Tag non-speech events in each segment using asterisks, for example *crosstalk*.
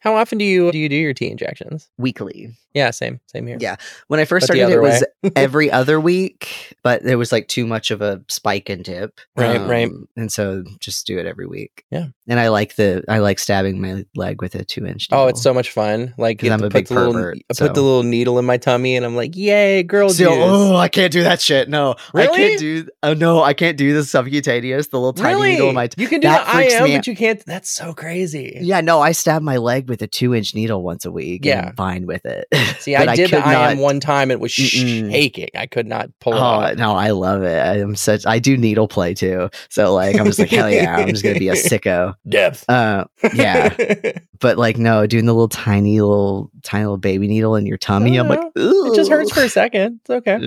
How often do you do you do your T injections? weekly. Yeah, same, same here. Yeah. When I first But started, it was *laughs* every other week, but there was like too much of a spike in tip. Right, right. Um, And so just do it every week. Yeah. And I like the I like stabbing my leg with a two inch. Oh, it's so much fun! Like you I'm a put big the little, pervert, I put the little needle in my tummy, and I'm like, "Yay, girl juice!" oh, I can't do that shit. No, I can't do. Oh no, I can't do the subcutaneous, the little tiny really? needle in my. T- you can do that the IM, but you can't. That's so crazy. yeah, no, I stab my leg with a two inch needle once a week. Yeah. and fine with it. *laughs* See, I I did the not- IM one time. It was Mm-mm. shaking. I could not pull it Oh off. no, I love it. I'm such. I do needle play too. So like, I'm just like, hell yeah, I'm just gonna be a *laughs* sicko. Depth. Uh, yeah, *laughs* but like, no, doing the little tiny little tiny little baby needle in your tummy. I'm like, it just hurts for a second. It's okay.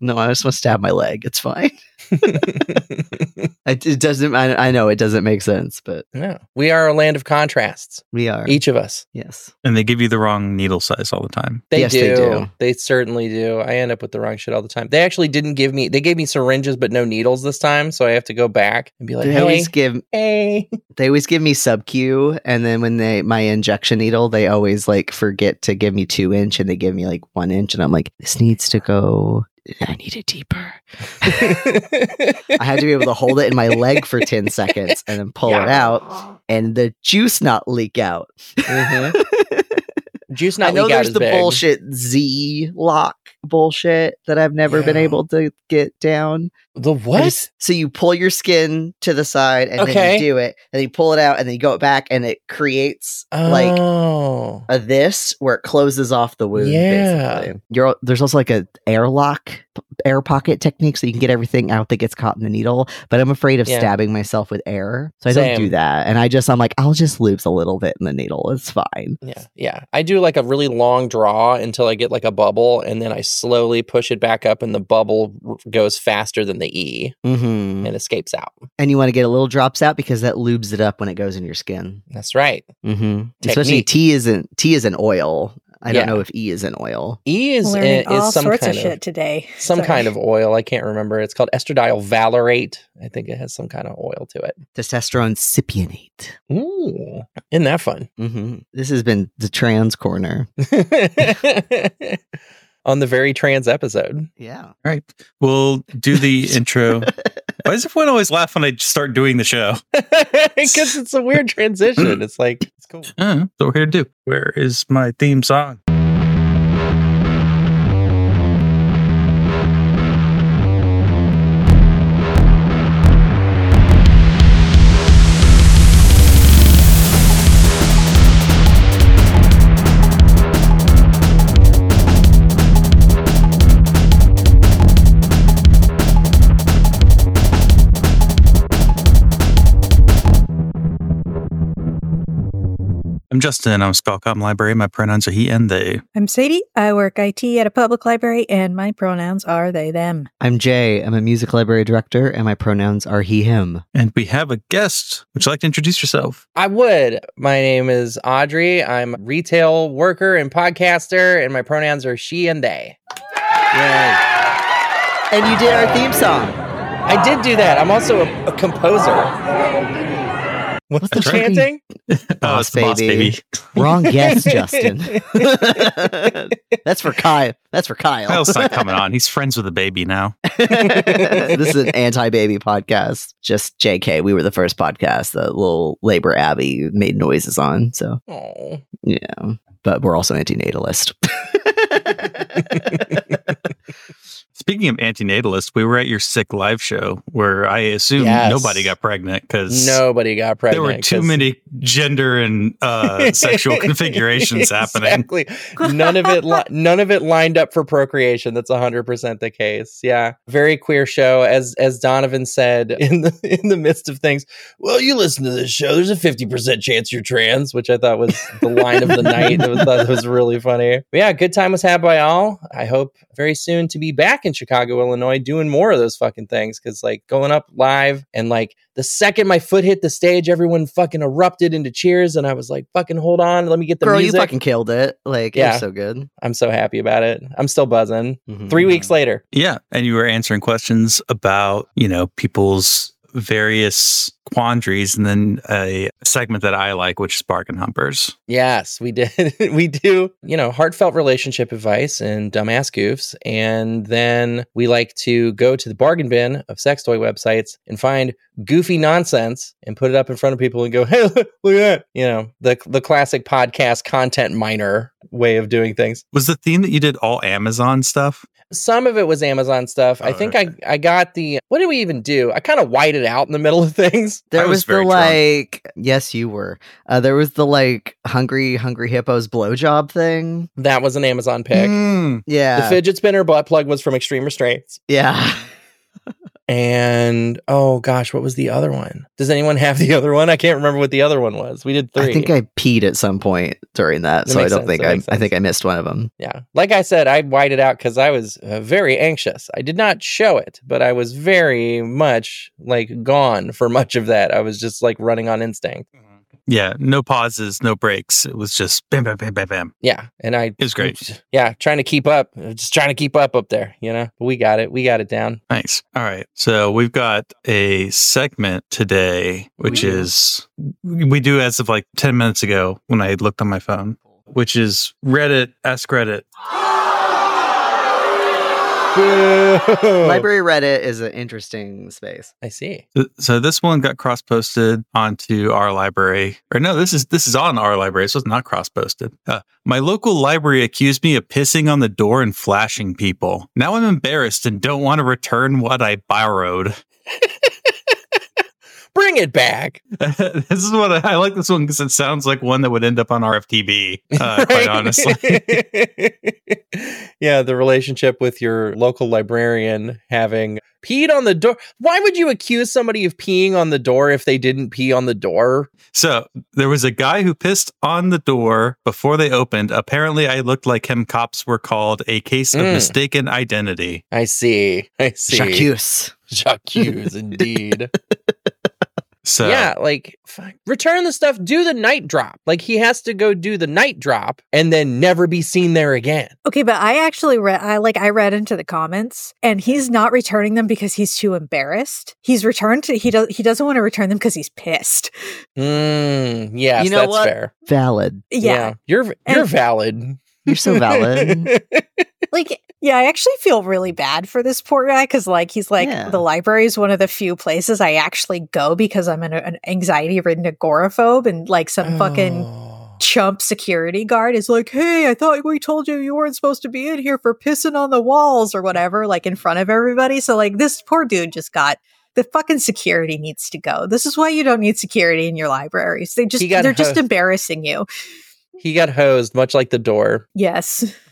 No, I just want to stab my leg. It's fine. *laughs* It, it doesn't. I, I know it doesn't make sense, but no, we are a land of contrasts. we are. Each of us. yes. And they give you the wrong needle size all the time. They, Yes, do. they do. They certainly do. I end up with the wrong shit all the time. They actually didn't give me. They gave me syringes, but no needles this time. So I have to go back and be like, They "Hey, always give. hey." They always give me sub Q, and then when they my injection needle, they always like forget to give me two inch, and they give me like one inch, and I'm like, this needs to go. I need it deeper. *laughs* I had to be able to hold it in my leg for 10 *laughs* seconds and then pull it out and the juice not leak out. Mhm. *laughs* Juice not leak out. I know there's the big. bullshit Z lock bullshit that I've never been able to get down. The what? just- so you pull your skin to the side and then you do it and then you pull it out and then you go back and it creates like oh, a this where it closes off the wound. Yeah. basically. You're there's also like a airlock air pocket technique so you can get everything out that gets caught in the needle. But I'm afraid of Yeah. stabbing myself with air, so I don't do that. And I just I'm like I'll just loops a little bit in the needle. It's fine. yeah, yeah. I do like a really long draw until I get like a bubble, and then I slowly push it back up, and the bubble r- goes faster than the E Mm-hmm. and escapes out. And you want to get a little drops out because that lubes it up when it goes in your skin. That's right. Mm-hmm. Especially T isn't T is an oil. I Yeah. don't know if E is an oil. E is Learning is all some sorts kind of of, shit today. some Sorry. kind of oil. I can't remember. It's called estradiol valerate. I think it has some kind of oil to it. Testosterone cypionate. Ooh, isn't that fun? Mm-hmm. This has been the trans corner. *laughs* On the very trans episode. Yeah. All right. We'll do the *laughs* intro. Why does everyone always laugh when I start doing the show? *laughs* Because it's a weird transition. *clears throat* It's like, it's cool. Uh, that's what we're here to do. Where is my theme song? Justin. I'm a Spellcom library. My pronouns are he and they. I'm Sadie. I work IT at a public library, and my pronouns are they, them. I'm Jay. I'm a music library director, and my pronouns are he, him. And we have a guest. Would you like to introduce yourself? I would. My name is Audrey. I'm a retail worker and podcaster, and my pronouns are she and they. Yay. And you did our theme song. I did do that. I'm also a, a composer. What's the That's right. chanting? *laughs* Oh, it's the boss baby. Wrong guess, *laughs* Justin. *laughs* That's for Kyle. That's for Kyle. Kyle's not coming on. He's friends with a baby now. this is an anti-baby podcast. Just JK. We were the first podcast that little labor Abby made noises on. So Oh. yeah, but we're also anti-natalist. *laughs* Speaking of antinatalist, we were at your sick live show where I assume Yes. nobody got pregnant because Nobody got pregnant. there were too many gender and uh, *laughs* sexual configurations *laughs* happening. Exactly. None of it. Li- none of it lined up for procreation. That's hundred percent the case. Yeah, very queer show. As as Donovan said in the in the midst of things. Well, you listen to this show. There's a fifty percent chance you're trans, which I thought was the line of the night. I thought it was really funny. But yeah, good time was had by all. I hope very soon to be back in Chicago, Illinois, doing more of those fucking things. Because like going up live and like the second my foot hit the stage, everyone fucking erupted into cheers, and I was like, "Fucking hold on, let me get the Girl, music." you fucking killed it. Like, Yeah. yeah, so good. I'm so happy about it. I'm still buzzing. Mhm. Three weeks later. Yeah. And you were answering questions about, you know, people's various quandaries, and then a segment that I like, which is bargain humpers. Yes, we did. *laughs* we do, you know, heartfelt relationship advice and dumbass goofs. And then we like to go to the bargain bin of sex toy websites and find goofy nonsense and put it up in front of people and go, *laughs* hey, look, look at that. You know, the, the classic podcast content miner way of doing things. Was the theme that you did all Amazon stuff? Some of it was Amazon stuff. I Oh, think okay. I, I got the, what did we even do? I kind of whited out in the middle of *laughs* things. There I was was, the very drunk. like, yes, you were. Uh, there was the like hungry, hungry hippos blowjob thing. That was an Amazon pick. Mm. Yeah, The fidget spinner butt plug was from Extreme Restraints. yeah. *laughs* And oh gosh, what was the other one? Does anyone have the *laughs* other one? I can't remember what the other one was. We did three. I think I peed at some point during that, That so I don't sense, think that I. I think. I missed one of them. yeah. Like I said, I whited out because I was uh, very anxious. I did not show it, but I was very much like gone for much of that. I was just like running on instinct. Yeah, no pauses, no breaks. It was just bam, bam, bam, bam, bam. Yeah, and I It was great. Yeah, trying to keep up, uh, just trying to keep up up there. You know, but we got it. We got it down. Nice. All right. So we've got a segment today, which Ooh. is we do as of like 10 minutes ago when I looked on my phone, which is Reddit, Ask Reddit. Library Reddit is an interesting space. I see. So this one got cross posted onto our library. Or no, this is this is on our library, so it's not cross posted. Uh, my local library accused me of pissing on the door and flashing people. Now I'm embarrassed and don't want to return what I borrowed. *laughs* Bring it back. *laughs* this is what I, I like this one because it sounds like one that would end up on RFTB. Uh, Quite *laughs* honestly, *laughs* yeah, the relationship with your local librarian having peed on the door. Why would you accuse somebody of peeing on the door if they didn't pee on the door? so there was a guy who pissed on the door before they opened. Apparently, I looked like him. Cops were called a case of Mm. mistaken identity. I see. I see. Jacques. Jacques, indeed. So yeah, like fuck, return the stuff, do the night drop. Like he has to go do the night drop and then never be seen there again. Okay, but I actually read I like I read into the comments and he's not returning them because he's too embarrassed. He's returned to, he does he doesn't want to return them because he's pissed. Mm, yes, You know that's what? fair. Valid. Yeah. you're you're And- valid. You're so valid. *laughs* Like yeah, I actually feel really bad for this poor guy cuz like he's like Yeah. the library is one of the few places I actually go because I'm an, an anxiety-ridden agoraphobe and like some fucking Oh. chump security guard is like, "Hey, I thought we told you you weren't supposed to be in here for pissing on the walls or whatever," like in front of everybody. So like this poor dude just got the fucking security needs to go. This is why you don't need security in your libraries. They just they're just *laughs* embarrassing you. He got hosed, much like the door. Yes. *laughs*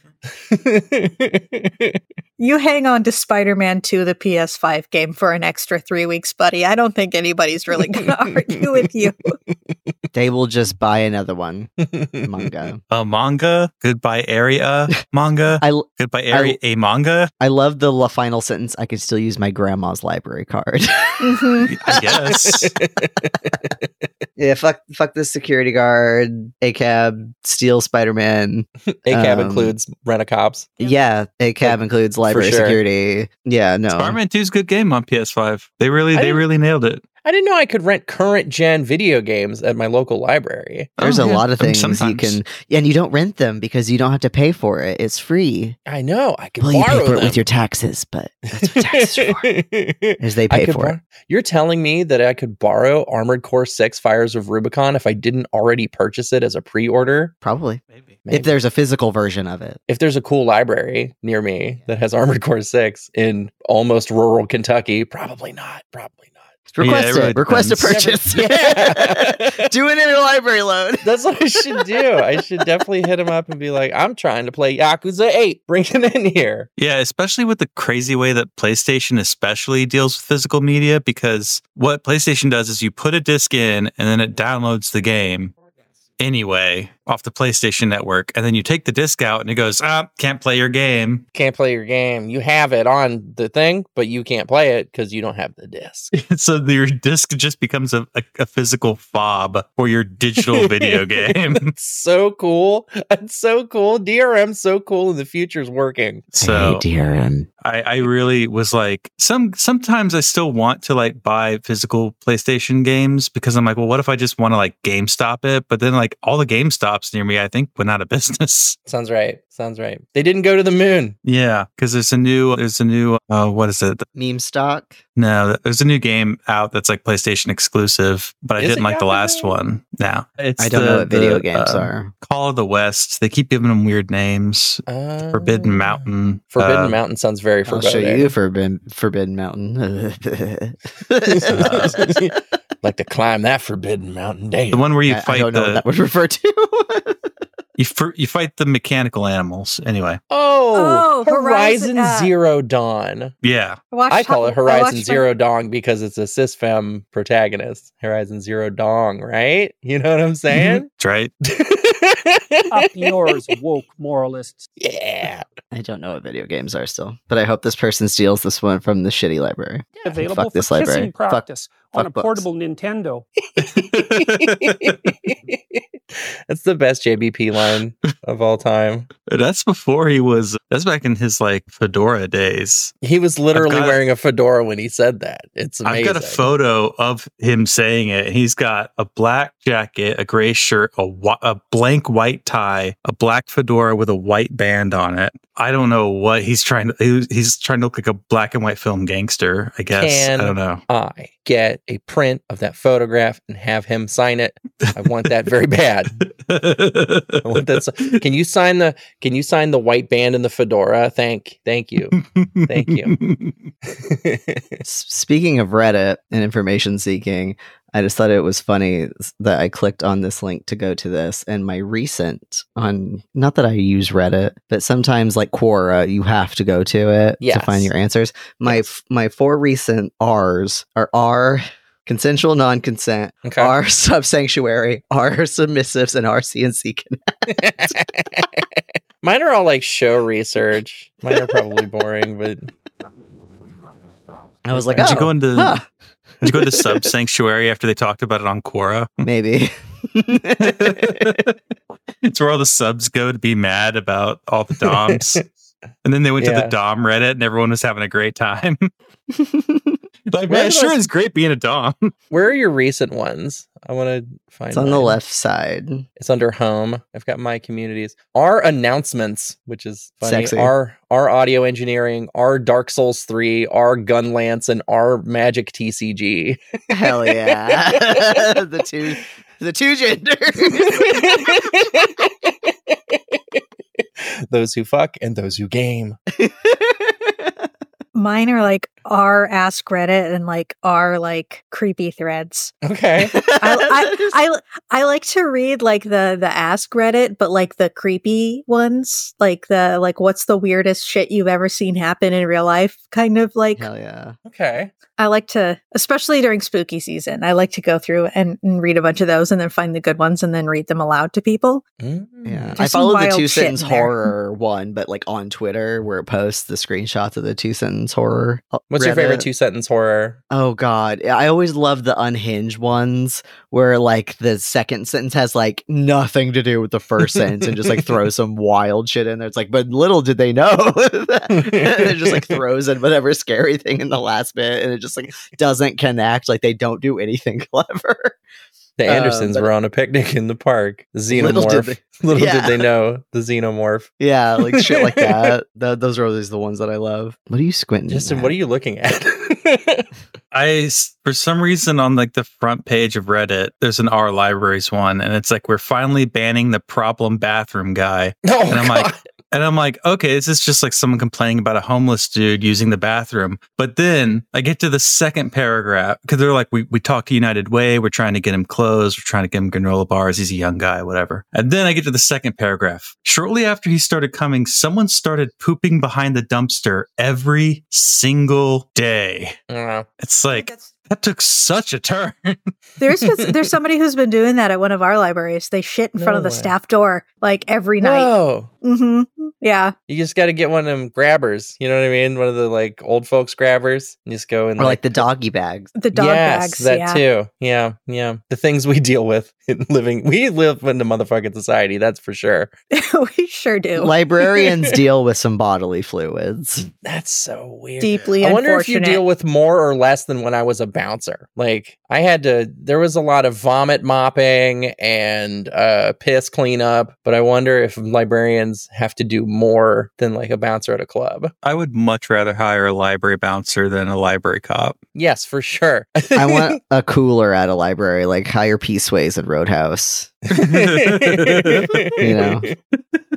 You hang on to Spider-Man 2 the PS5 game for an extra 3 weeks, buddy. I don't think anybody's really going to argue with you. *laughs* They will just buy another one. *laughs* Manga. a manga, goodbye area *laughs* manga, I l- goodbye area a manga. I love the la- final sentence. I could still use my grandma's library card. Mhm. I guess. *laughs* yeah, fuck, fuck this security guard. A cab, steal Spider Man. ACAB Um, includes rent a cops. Yeah, a cab Like, includes library sure. security. Yeah, no. Spider-Man 2 is good game on PS5. They really, I they really nailed it. I didn't know I could rent current gen video games at my local library. There's Oh, a yeah. lot of Um, things you can, and you don't rent them because you don't have to pay for it. It's free. I know. I could Well, you borrow pay for it with your taxes, but that's what taxes are for. *laughs* Is they pay could for it. You're telling me that I could borrow Armored Core 6 Fires of Rubicon if I didn't already purchase it as a pre-order? Probably. Maybe. Maybe. If there's a physical version of it. if there's a cool library near me that has Armored Core 6 in almost rural Kentucky, probably not. Probably not. Request it it. really Request a depends. purchase. Yeah. *laughs* Do an interlibrary loan. *laughs* That's what I should do. I should definitely hit him up and be like, I'm trying to play Yakuza 8. Bring it in here. Yeah, especially with the crazy way that PlayStation especially deals with physical media because what PlayStation does is you put a disc in and then it downloads the game anyway off the PlayStation Network, and then you take the disc out and it goes, ah, can't play your game. Can't play your game. You have it on the thing, but you can't play it because you don't have the disc. *laughs* so your disc just becomes a, a, a physical fob for your digital video *laughs* game. *laughs* It's so cool. It's so cool. DRM's so cool and the future's working. So hey, DRM. I, I really was like some sometimes I still want to like buy physical PlayStation games because I'm like, well, what if I just want to like GameStop it? But then like all the GameStops near me, I think went out of business. Sounds right. Sounds right. They didn't go to the moon. Yeah, because there's a new there's a new uh, what is it? Meme stock. No, there's a new game out that's like PlayStation exclusive, but I didn't like the last yet? one. Now it's I don't the- know what video the, games uh, are. Call of the West. They keep giving them weird names. Uh, Forbidden Mountain. Forbidden uh, Mountain sounds very I'll show you Forbidden Forbidden Mountain. *laughs* *laughs* like to climb that Forbidden Mountain. Damn. The one where you I, I fight don't know what the that would refer to. *laughs* you, fir- you fight the mechanical animals. Anyway, Oh, Oh, Horizon, Horizon, uh, Zero Dawn. yeah. watched I call it Horizon watched Zero Dawn because it's a cisfem protagonist. Horizon Zero Dawn, right? You know what I'm saying? That's right. *laughs* Up yours, woke moralists. yeah. I don't know what video games are still, but I hope this person steals this one from the shitty library. Available Fuck for this kissing library. Fuck- practice on fuck a books. portable Nintendo. *laughs* *laughs* That's the best JBP line of all time. that's before he was. That's back in his like fedora days. He was literally got- wearing a fedora when he said that. It's amazing. I've got a photo of him saying it. He's got a black jacket, a gray shirt, a, whi- a blank white tie, a black fedora with a white band on it. I don't know what he's trying to. he He's trying to look like a black and white film gangster. I guess Can- I don't know. I get a print of that photograph and have him sign it. I want that very bad. I want that. Can you sign the? Can you sign the white band and the fedora? Thank, thank you. Thank you. *laughs* Speaking of Reddit and information seeking, I just thought it was funny that I clicked on this link to go to this, and my recent on not that I use Reddit, but sometimes like Quora, you have to go to it to find your answers. My f- my four recent R's are R consensual non-consent, Okay. R sub sanctuary, R submissives, and R CNC. *laughs* Mine are all like show research. Mine are probably boring, but *laughs* I was like, Did you oh, go into huh, Did you go to Sub Sanctuary after they talked about it on Quora? maybe. *laughs* it's where all the subs go to be mad about all the DOMs. *laughs* and then they went to the DOM Reddit and everyone was having a great time. *laughs* like, Where man, it sure those- is great being a DOM. *laughs* where are your recent ones? I want to find. it's on the left side. It's under home. I've got my communities. Our announcements, which is funny. Sexy. Our our audio engineering, our Dark Souls 3, our Gunlance, and our Magic TCG. Hell yeah. *laughs* the two the two genders. *laughs* those who fuck and those who game. Mine are like r ask Reddit and like r like creepy threads. Okay. I, *laughs* I I like to read like the the ask Reddit, but like the creepy ones, like the like what's the weirdest shit you've ever seen happen in real life, kind of like Hell yeah. Okay. I like to, especially during spooky season, I like to go through and, and read a bunch of those and then find the good ones and then read them aloud to people. Mm. Yeah. There's I some follow the two sentence horror one, but like on Twitter where it posts the screenshots of the two sentence horror. uh, What's your favorite two sentence horror? Oh god. I always love the unhinged ones where like the second sentence has like nothing to do with the first sentence and just like *laughs* throws some wild shit in there. It's like, but little did they know. *laughs* it just like throws in whatever scary thing in the last bit and it just like doesn't connect. Like they don't do anything *laughs* clever. The Um, Andersons but- were on a picnic in the park. The Little did xenomorph. they- Little Yeah. did they know the xenomorph. Yeah, like shit like that. Th- those are always the ones that I love. What are you squinting? Justin, at? what are you looking at? I, for some reason, on like the front page of Reddit, there's an R libraries one, and it's like we're finally banning the problem bathroom guy. oh, And I'm God. like, and I'm like, okay, this is just like someone complaining about a homeless dude using the bathroom. But then I get to the second paragraph because they're like, we, we talk to United Way. We're trying to get him clothes. We're trying to get him granola bars. He's a young guy, whatever. And then I get to the second paragraph. Shortly after he started coming, someone started pooping behind the dumpster every single day. I. It's like, That took such a turn. *laughs* There's just, there's somebody who's been doing that at one of our libraries. They shit in front of the way. staff door like every night. Whoa. hmm Yeah. You just got to get one of them grabbers. You know what I mean? One of the like old folks grabbers. And just go and Or like the doggy bags. The dog yes, bags. that yeah. too. Yeah, yeah. The things we deal with *laughs* in living, we live in a motherfucking society. That's for sure. *laughs* we sure do. Librarians *laughs* deal with some bodily fluids. That's so weird. Deeply I wonder if you deal with more or less than when I was a bouncer. Like I had to, there was a lot of vomit mopping and uh, piss cleanup, but I wonder if librarians have to do more than like a bouncer at a club. I would much rather hire a library bouncer than a library cop. Yes, for sure. I want *laughs* a cooler at a library, like higher Peaceways and Roadhouse. *laughs* you know.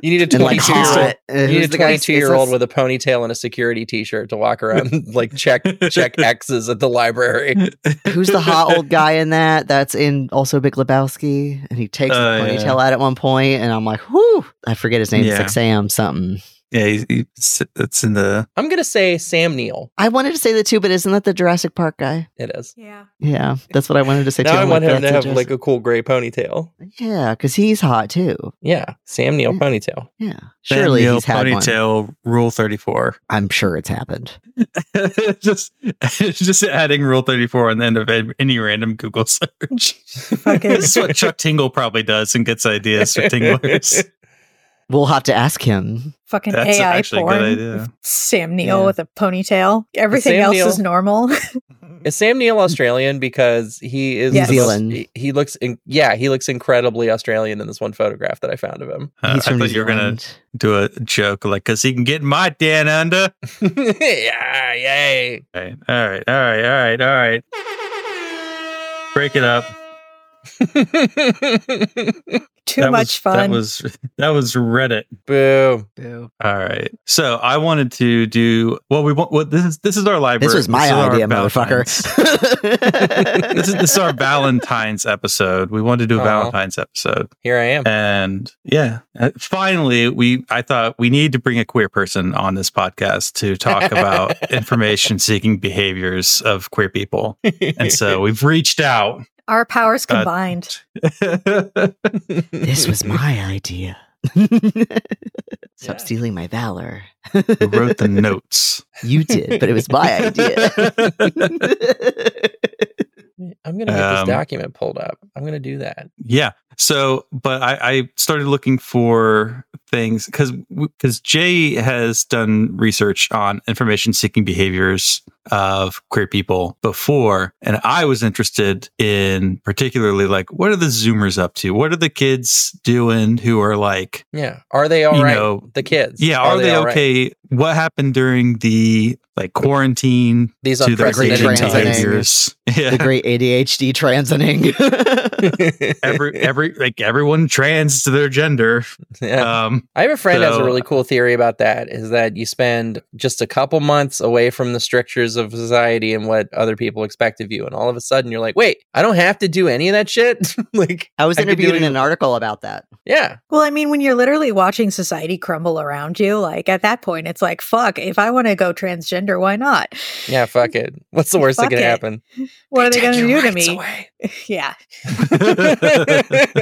You need a And like 22 year old. uh, You need a the guy- 22 year old with a ponytail and a security t-shirt to walk around *laughs* like check check X's at the library. *laughs* Who's the hot old guy in that? That's in also Big Lebowski, and he takes Oh, the yeah. ponytail out at one point, and I'm like, whoo! I forget his name. It's Yeah. like Sam something. Yeah, he's, he's, it's in the. I'm gonna say Sam Neill. I wanted to say the two, but isn't that the Jurassic Park guy? It is. Yeah. Yeah, that's what I wanted to say too. Now I I'm want like, him to have a like a cool gray ponytail. yeah, because he's hot too. Yeah, Sam Neill Yeah. ponytail. Yeah, surely Sam Neill he's had one. ponytail rule 34. I'm sure it's happened. *laughs* just, *laughs* just adding rule 34 on the end of any random Google search. Fucking *laughs* this is what Chuck Tingle probably does and gets ideas for tinglers. We'll have to ask him. fucking That's AI actually a porn. good idea. Sam Neill Yeah. with a ponytail. Everything else Neill- is normal. *laughs* Is Sam Neill Australian because he is Yes. New most- Zealand. he- He looks, in, yeah, he looks incredibly Australian in this one photograph that I found of him. Uh, He's I from New thought you were going to do a joke like, because he can get my Dan under. *laughs* yeah, yay. All right, all right, all right, all right, all right. Break it up. *laughs* Too That much was, fun. That was *laughs* that was Reddit. Boo. Boo. All right. So I wanted to do well. We want. Well, this is this is our library. This was my is our idea, Valentine's- motherfucker. *laughs* this is this is our Valentine's episode. We wanted to do a Aw. Valentine's episode, Here I am. and yeah, uh, finally, we I thought we need to bring a queer person on this podcast to talk about information seeking behaviors of queer people, and so we've reached out. Our powers Uh, combined. *laughs* this was my idea. *laughs* Stop Yeah. stealing my valor. Who wrote the *laughs* notes? You did, but it was my idea. I'm gonna get Um, this document pulled up. I'm gonna do that. Yeah. So, but I, I started looking for things because because Jay has done research on information seeking behaviors of queer people before, and I was interested in particularly like what are the Zoomers up to? What are the kids doing who are like, Yeah. Are they all You right? know, the kids. yeah, are, they, all right? okay? What happened during the like quarantine These are their unprecedented transiting. Yeah. the great ADHD transiting. *laughs* Every every like everyone trans to their gender. yeah. Um, I have a friend who has a really cool theory about that is that you spend just a couple months away from the strictures of society and what other people expect of you. And all of a sudden you're like, wait, I don't have to do any of that shit. *laughs* like, I was I interviewed in an article about that. yeah. Well, I mean, when you're literally watching society crumble around you, like at that point, it's like, fuck, if I want to go transgender, why not? Yeah, fuck it. *laughs* What's the worst that can happen? What are they going to do to me? away. *laughs* yeah. Uh,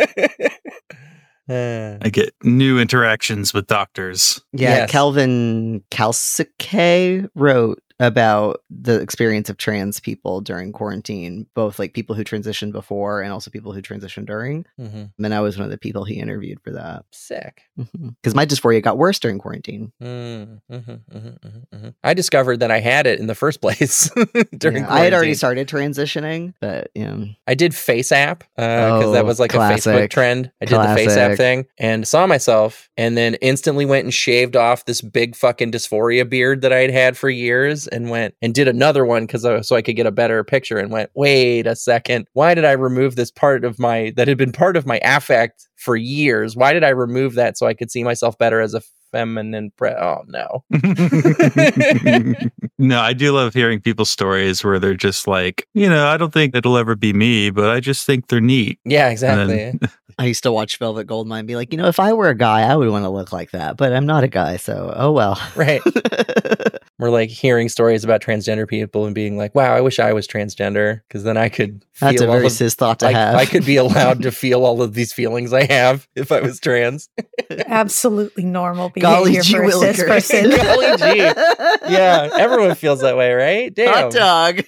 *laughs* I get new interactions with doctors. Yeah, Yes. Kelvin Kalsike wrote about the experience of trans people during quarantine, both like people who transitioned before and also people who transitioned during. mhm. And I was one of the people he interviewed for that. Sick. Because my dysphoria got worse during quarantine. Mm, mhm, mhm, mhm, mhm. I discovered that I had it in the first *laughs* place *laughs* during Yeah, I had already started transitioning, but yeah. I did Face App because that Oh, was like a Facebook trend. I did the Face App thing and saw myself, and then instantly went and shaved off this big fucking dysphoria beard that I had had for years, and went and did another one because uh, so I could get a better picture. And went, wait a second, why did I remove this part of my that had been part of my affect for years? Why did I remove that so I could see myself better as a feminine? Pre- oh no. *laughs* no, I do love hearing people's stories where they're just like, you know, I don't think it'll ever be me, but I just think they're neat. Yeah, exactly. then I used to watch Velvet Goldmine and be like, you know, if I were a guy, I would want to look like that, but I'm not a guy, so oh well. Right. *laughs* We're like hearing stories about transgender people and being like, wow, I wish I was transgender because then I could feel That's a all very of, cis thought to I, have. I could be allowed to *laughs* feel all of these feelings I have if I was trans. Absolutely normal *laughs* Golly behavior gee for a cis willikers. person. Golly gee. Yeah, everyone feels that way, right? Damn. Hot dog.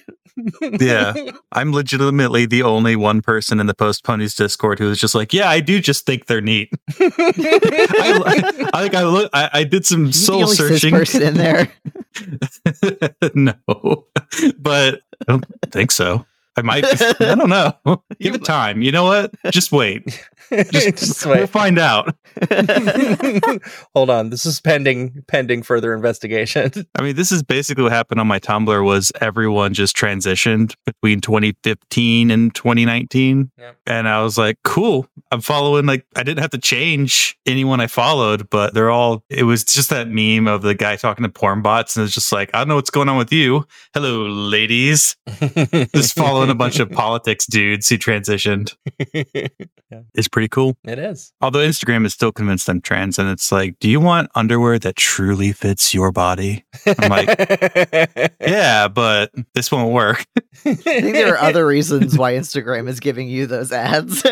Yeah. I'm legitimately the only one person in the Post Ponies Discord who is just like, yeah, I do just think they're neat. *laughs* I, I, like I look, I, I did some soul searching. person in there. *laughs* no, but I don't think so. I might. I don't know. *laughs* Give it time. You know what? Just wait. *laughs* Just, Just We'll find out. *laughs* Hold on. This is pending pending further investigation. *laughs* I mean, this is basically what happened on my Tumblr. Was everyone just transitioned between 2015 and 2019? Yep. And I was like, cool. I'm following. Like, I didn't have to change anyone I followed, but they're all. It was just that meme of the guy talking to porn bots, and it's just like, I don't know what's going on with you. Hello, ladies. Just following a bunch of politics dudes who transitioned. It's pretty cool. It is. Although Instagram is still convinced I'm trans, and it's like, do you want underwear that truly fits your body? I'm like, *laughs* yeah, but this won't work. I *laughs* *laughs* think there are other reasons why Instagram is giving you those ads.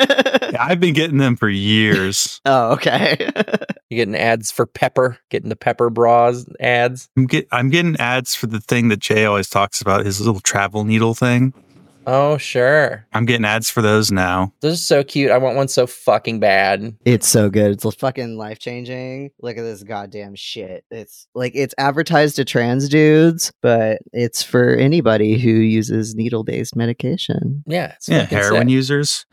I've been getting them for years. oh, okay. You're getting ads for Pepper, getting the Pepper bras ads. I'm, get, I'm getting ads for the thing that Jay always talks about, his little travel needle thing. Oh, sure. I'm getting ads for those now. Those are so cute. I want one so fucking bad. It's so good. It's fucking life changing. Look at this goddamn shit. It's like it's advertised to trans dudes, but it's for anybody who uses needle based medication. Yeah. It's Yeah, heroin sick. users.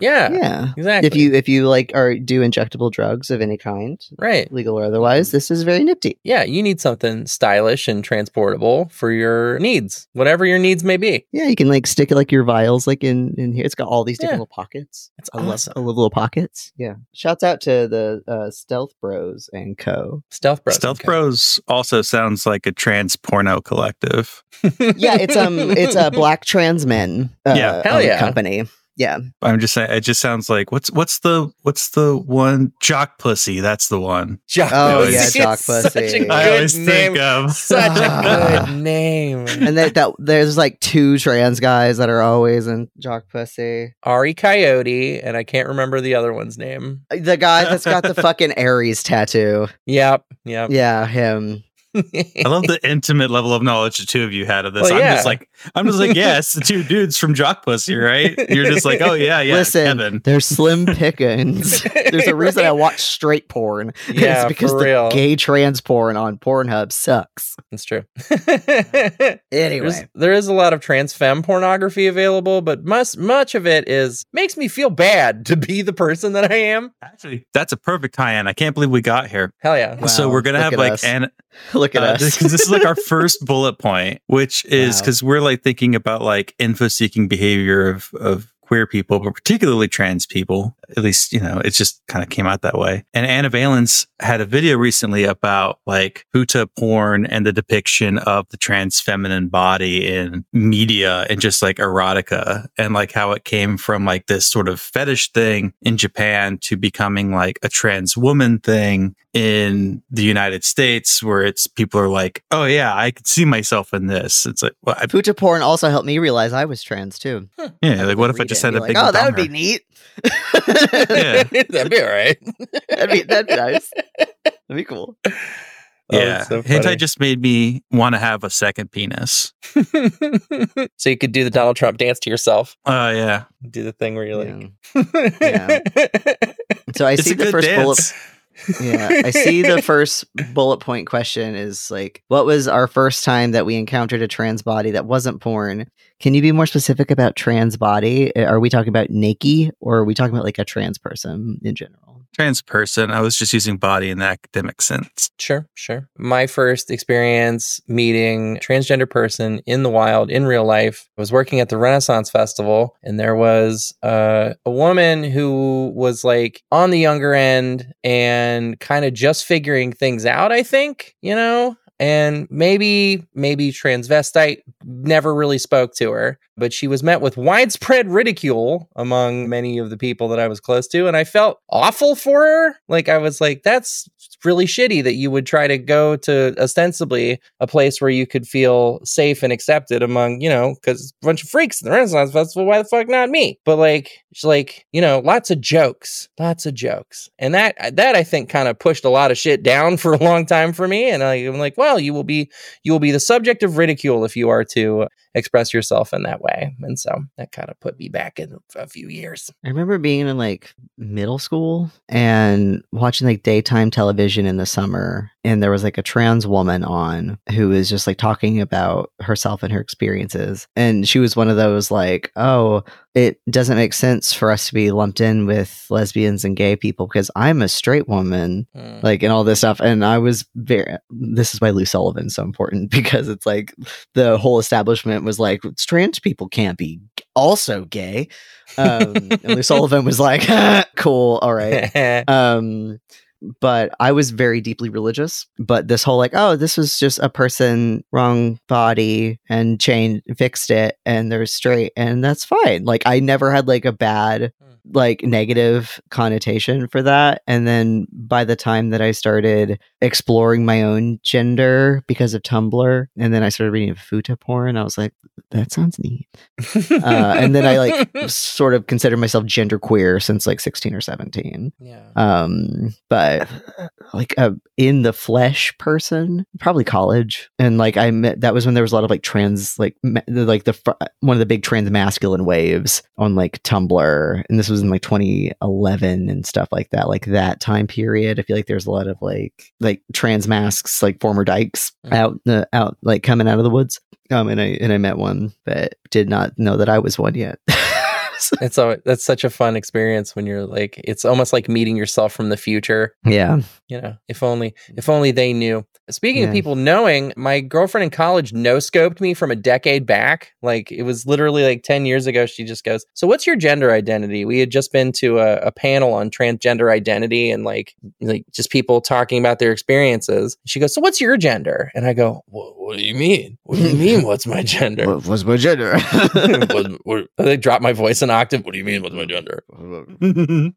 Yeah. Yeah. Exactly. If you if you like are do injectable drugs of any kind, right. legal or otherwise, this is very nifty. Yeah, you need something stylish and transportable for your needs, whatever your needs may be. Yeah, you can like stick like your vials like in in here. It's got all these different Yeah. little pockets. It's I love, awesome. I love little pockets. Yeah. Shouts out to the uh, Stealth Bros and Co. Stealth Bros. Stealth okay. Bros also sounds like a trans porno collective. *laughs* Yeah, it's um it's a *laughs* black trans men. Uh, Yeah. Hell yeah. company. Yeah. I'm just saying, it just sounds like what's what's the what's the one jock pussy? That's the one. Jock Oh, Pussy. yeah, It's Jock Such Pussy. a I good always name. think of. Such a *laughs* good name. And that, that there's like two trans guys that are always in Jock Pussy. Ari Coyote, and I can't remember the other one's name. The guy that's got the fucking Aries tattoo. Yep. Yep. Yeah, him. I love the intimate level of knowledge the two of you had of this. Well, I'm yeah. just like, I'm just like, yeah, the two dudes from Jock Pussy, right? You're just like, oh yeah, yeah, Listen, Kevin. they're slim pickings. *laughs* There's a reason I watch straight porn. *laughs* Yeah, it's because for the real. gay trans porn on Pornhub sucks. That's true. *laughs* Anyway, There's, there is a lot of trans femme pornography available, but much much of it is makes me feel bad to be the person that I am. Actually, that's a perfect tie-in. I can't believe we got here. Hell yeah. Wow, so we're gonna look have like us. an look at uh, us. *laughs* because this is like our first bullet point, which is Wow. because we're like thinking about like info-seeking behavior of of queer people, but particularly trans people. At least you know it just kind of came out that way. And Anna Valence had a video recently about like futa porn and the depiction of the trans feminine body in media and just like erotica and like how it came from like this sort of fetish thing in Japan to becoming like a trans woman thing in the United States where it's people are like, oh yeah, I could see myself in this. It's like, well, I, Futa porn also helped me realize I was trans too. yeah, like what if I just it had a be big oh, that would be neat. Yeah. *laughs* That'd be all right. that'd be that'd be nice. That'd be cool. *laughs* Oh, yeah, it's so hentai just made me want to have a second penis. *laughs* so you could do the Donald Trump dance to yourself. Oh yeah, Do the thing where you're like, Yeah. So I it's see the good first bullet. Yeah, I see the *laughs* first bullet point question is like, what was our first time that we encountered a trans body that wasn't porn? Can you be more specific about trans body? Uh, Are we talking about naked or are we talking about like a trans person in general? Trans person. I was just using body in the academic sense. Sure, sure. My first experience meeting transgender person in the wild in real life I was working at the Renaissance Festival, and there was uh, a woman who was like on the younger end and kind of just figuring things out. I think you know. And maybe, maybe transvestite never really spoke to her, but she was met with widespread ridicule among many of the people that I was close to. And I felt awful for her. Like, I was like, that's really shitty that you would try to go to ostensibly a place where you could feel safe and accepted among, you know, because a bunch of freaks in the Renaissance Festival. Why the fuck not me? But like, it's like, you know, lots of jokes, lots of jokes. And that, uh, that I think kind of pushed a lot of shit down for a long time for me. And I, I'm like, well, you will be, you will be the subject of ridicule if you are to express yourself in that way. And so that kind of put me back in a few years. I remember being in like middle school and watching like daytime television in the summer. And there was like a trans woman on who was just like talking about herself and her experiences. And she was one of those like, oh, it doesn't make sense for us to be lumped in with lesbians and gay people because I'm a straight woman, Mm. like, and all this stuff. And I was very, this is why Lou Sullivan's so important *laughs* because it's like the whole establishment was like, trans people can't be also gay. Um, and Lou *laughs* Sullivan was like, *laughs* cool, all right. Um, but I was very deeply religious. But this whole like, oh, this was just a person, wrong body, and changed, fixed it, and they're straight, and that's fine. Like I never had like a bad, like negative connotation for that. And then by the time that I started exploring my own gender because of Tumblr, and then I started reading futa porn, I was like, that sounds neat. *laughs* Uh, and then I like sort of considered myself genderqueer since like 16 or 17 yeah. um but like a in the flesh person probably college and like i met that was when there was a lot of like trans like ma- like the fr- one of the big trans masculine waves on like tumblr and this was in like 2011 and stuff like that like that time period. I feel like there's a lot of like like trans masks like former dykes Mhm. out uh, out like coming out of the woods. Um and i and i met one but did not know that i was one yet *laughs* So- *laughs* It's a, that's such a fun experience when you're like, it's almost like meeting yourself from the future. yeah You know, if only, if only they knew. Speaking of people knowing, my girlfriend in college no scoped me from a decade back. Like it was literally like 10 years ago. She just goes, So what's your gender identity? We had just been to a, a panel on transgender identity and like, like just people talking about their experiences. She goes, So what's your gender? And I go, What, what do you mean? What do you mean? What's my gender? *laughs* what was my gender *laughs* what, what, they dropped my voice an octave. What do you mean? What's my gender? *laughs*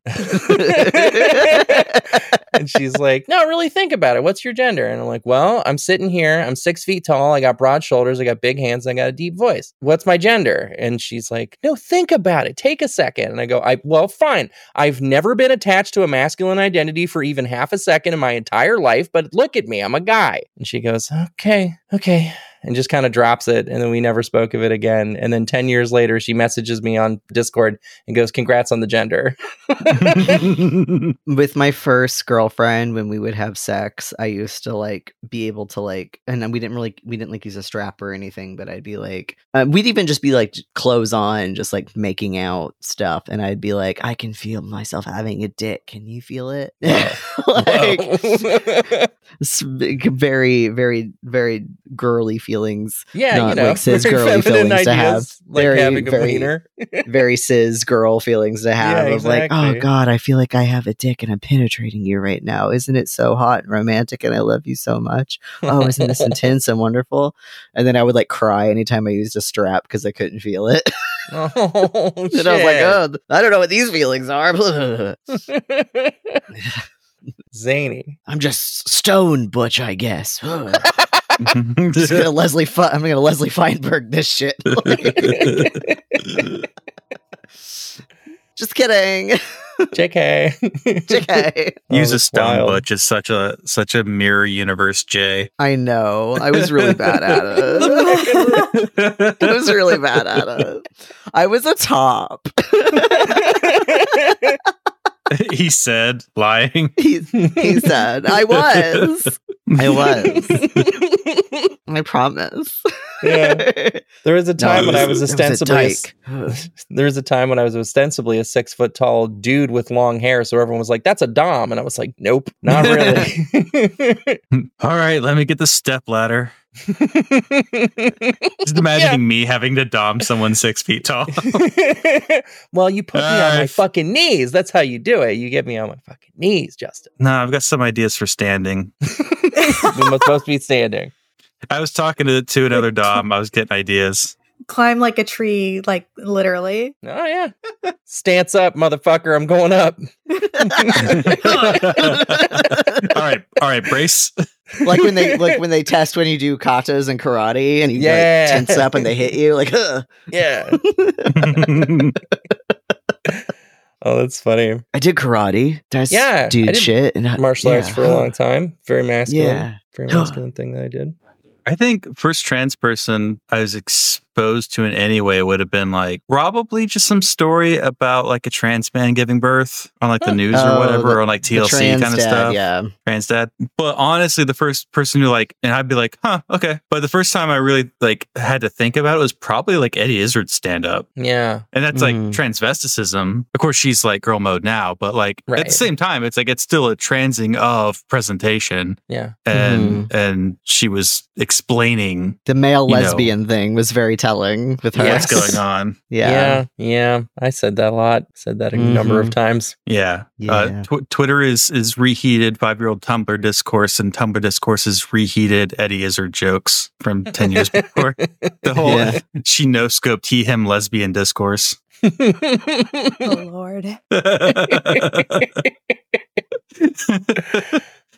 and she's like, No, really think about it. What's your gender? And I'm like, Well, I'm sitting here. I'm six feet tall. I got broad shoulders. I got big hands. And I got a deep voice. What's my gender? And she's like, No, think about it. Take a second. And I go, I well, fine. I've never been attached to a masculine identity for even half a second in my entire life, but look at me. I'm a guy. And she goes, Okay, okay. And just kind of drops it. And then we never spoke of it again. And then 10 years later, she messages me on Discord and goes, Congrats on the gender. *laughs* with my first girlfriend when we would have sex i used to like be able to like and then we didn't really we didn't like use a strap or anything but i'd be like uh, we'd even just be like clothes on just like making out stuff and i'd be like i can feel myself having a dick can you feel it *laughs* like *laughs* s- very very very girly feelings yeah, not you know, like cis *laughs* girly feelings to have. like Very, having a very- wiener. *laughs* very cis girl feelings to have Yeah, of like, oh god, I feel like I have a dick and I'm penetrating you right now. Isn't it so hot and romantic and I love you so much? Oh, isn't this *laughs* intense and wonderful? And then I would like cry anytime I used a strap because I couldn't feel it. oh, and I was like, oh, I don't know what these feelings are. Zany. I'm just stone butch, I guess. *laughs* just gonna Leslie. Fe- I'm gonna Leslie Feinberg this shit. *laughs* *laughs* just kidding. JK. JK. Use Oh, a stone wild. butch is such a such a mirror universe, Jay. I know. I was really bad at it. I was really bad at it. I was a top. he said, lying. he, he said, I was. I was. *laughs* I promise. yeah. There was a *laughs* time when I was It was a ostensibly a s- dyke. *laughs* there was a time when I was ostensibly a six foot tall dude with long hair. So everyone was like, "That's a dom," and I was like, "Nope, not really." All right, let me get the step ladder. *laughs* Just imagining me having to dom someone six feet tall. *laughs* well, you put me on my Uh, fucking knees. That's how you do it. You get me on my fucking knees, Justin. no, I've got some ideas for standing. *laughs* we must both be standing. I was talking to, to another Dom. I was getting ideas. Climb like a tree, like literally. Oh yeah. Stance up, motherfucker. I'm going up. *laughs* all right, all right, brace. like when they like when they test when you do katas and karate and you Yeah. like tense up and they hit you like huh. Yeah. *laughs* Oh, that's funny. I did karate. Did I s- Yeah, I did shit and Martial arts for a long time. Very masculine. Yeah. Very masculine *gasps* thing that I did. I think first trans person I was exposed to in any way would have been like probably just some story about like a trans man giving birth on like the news Oh, or whatever the- or on like TLC kind of dad, stuff. Yeah. Trans dad. But honestly, the first person who like, and I'd be like, huh, okay. But the first time I really like had to think about it was probably like Eddie Izzard's stand up. Yeah. And that's like Mm. transvesticism. Of course, she's like girl mode now, but like at the same time, it's like it's still a transing of presentation. Yeah. And and she was explaining The male You know. lesbian thing was very telling with her. Yes. what's going on. Yeah. Yeah. Yeah. I said that a lot. Said that a number of times. Yeah. Yeah. Uh, tw- Twitter is is reheated five year old Tumblr discourse, and Tumblr discourse is reheated Eddie Izzard jokes from 10 years before. *laughs* The whole Yeah. *laughs* she no scoped he him lesbian discourse. *laughs* Oh Lord.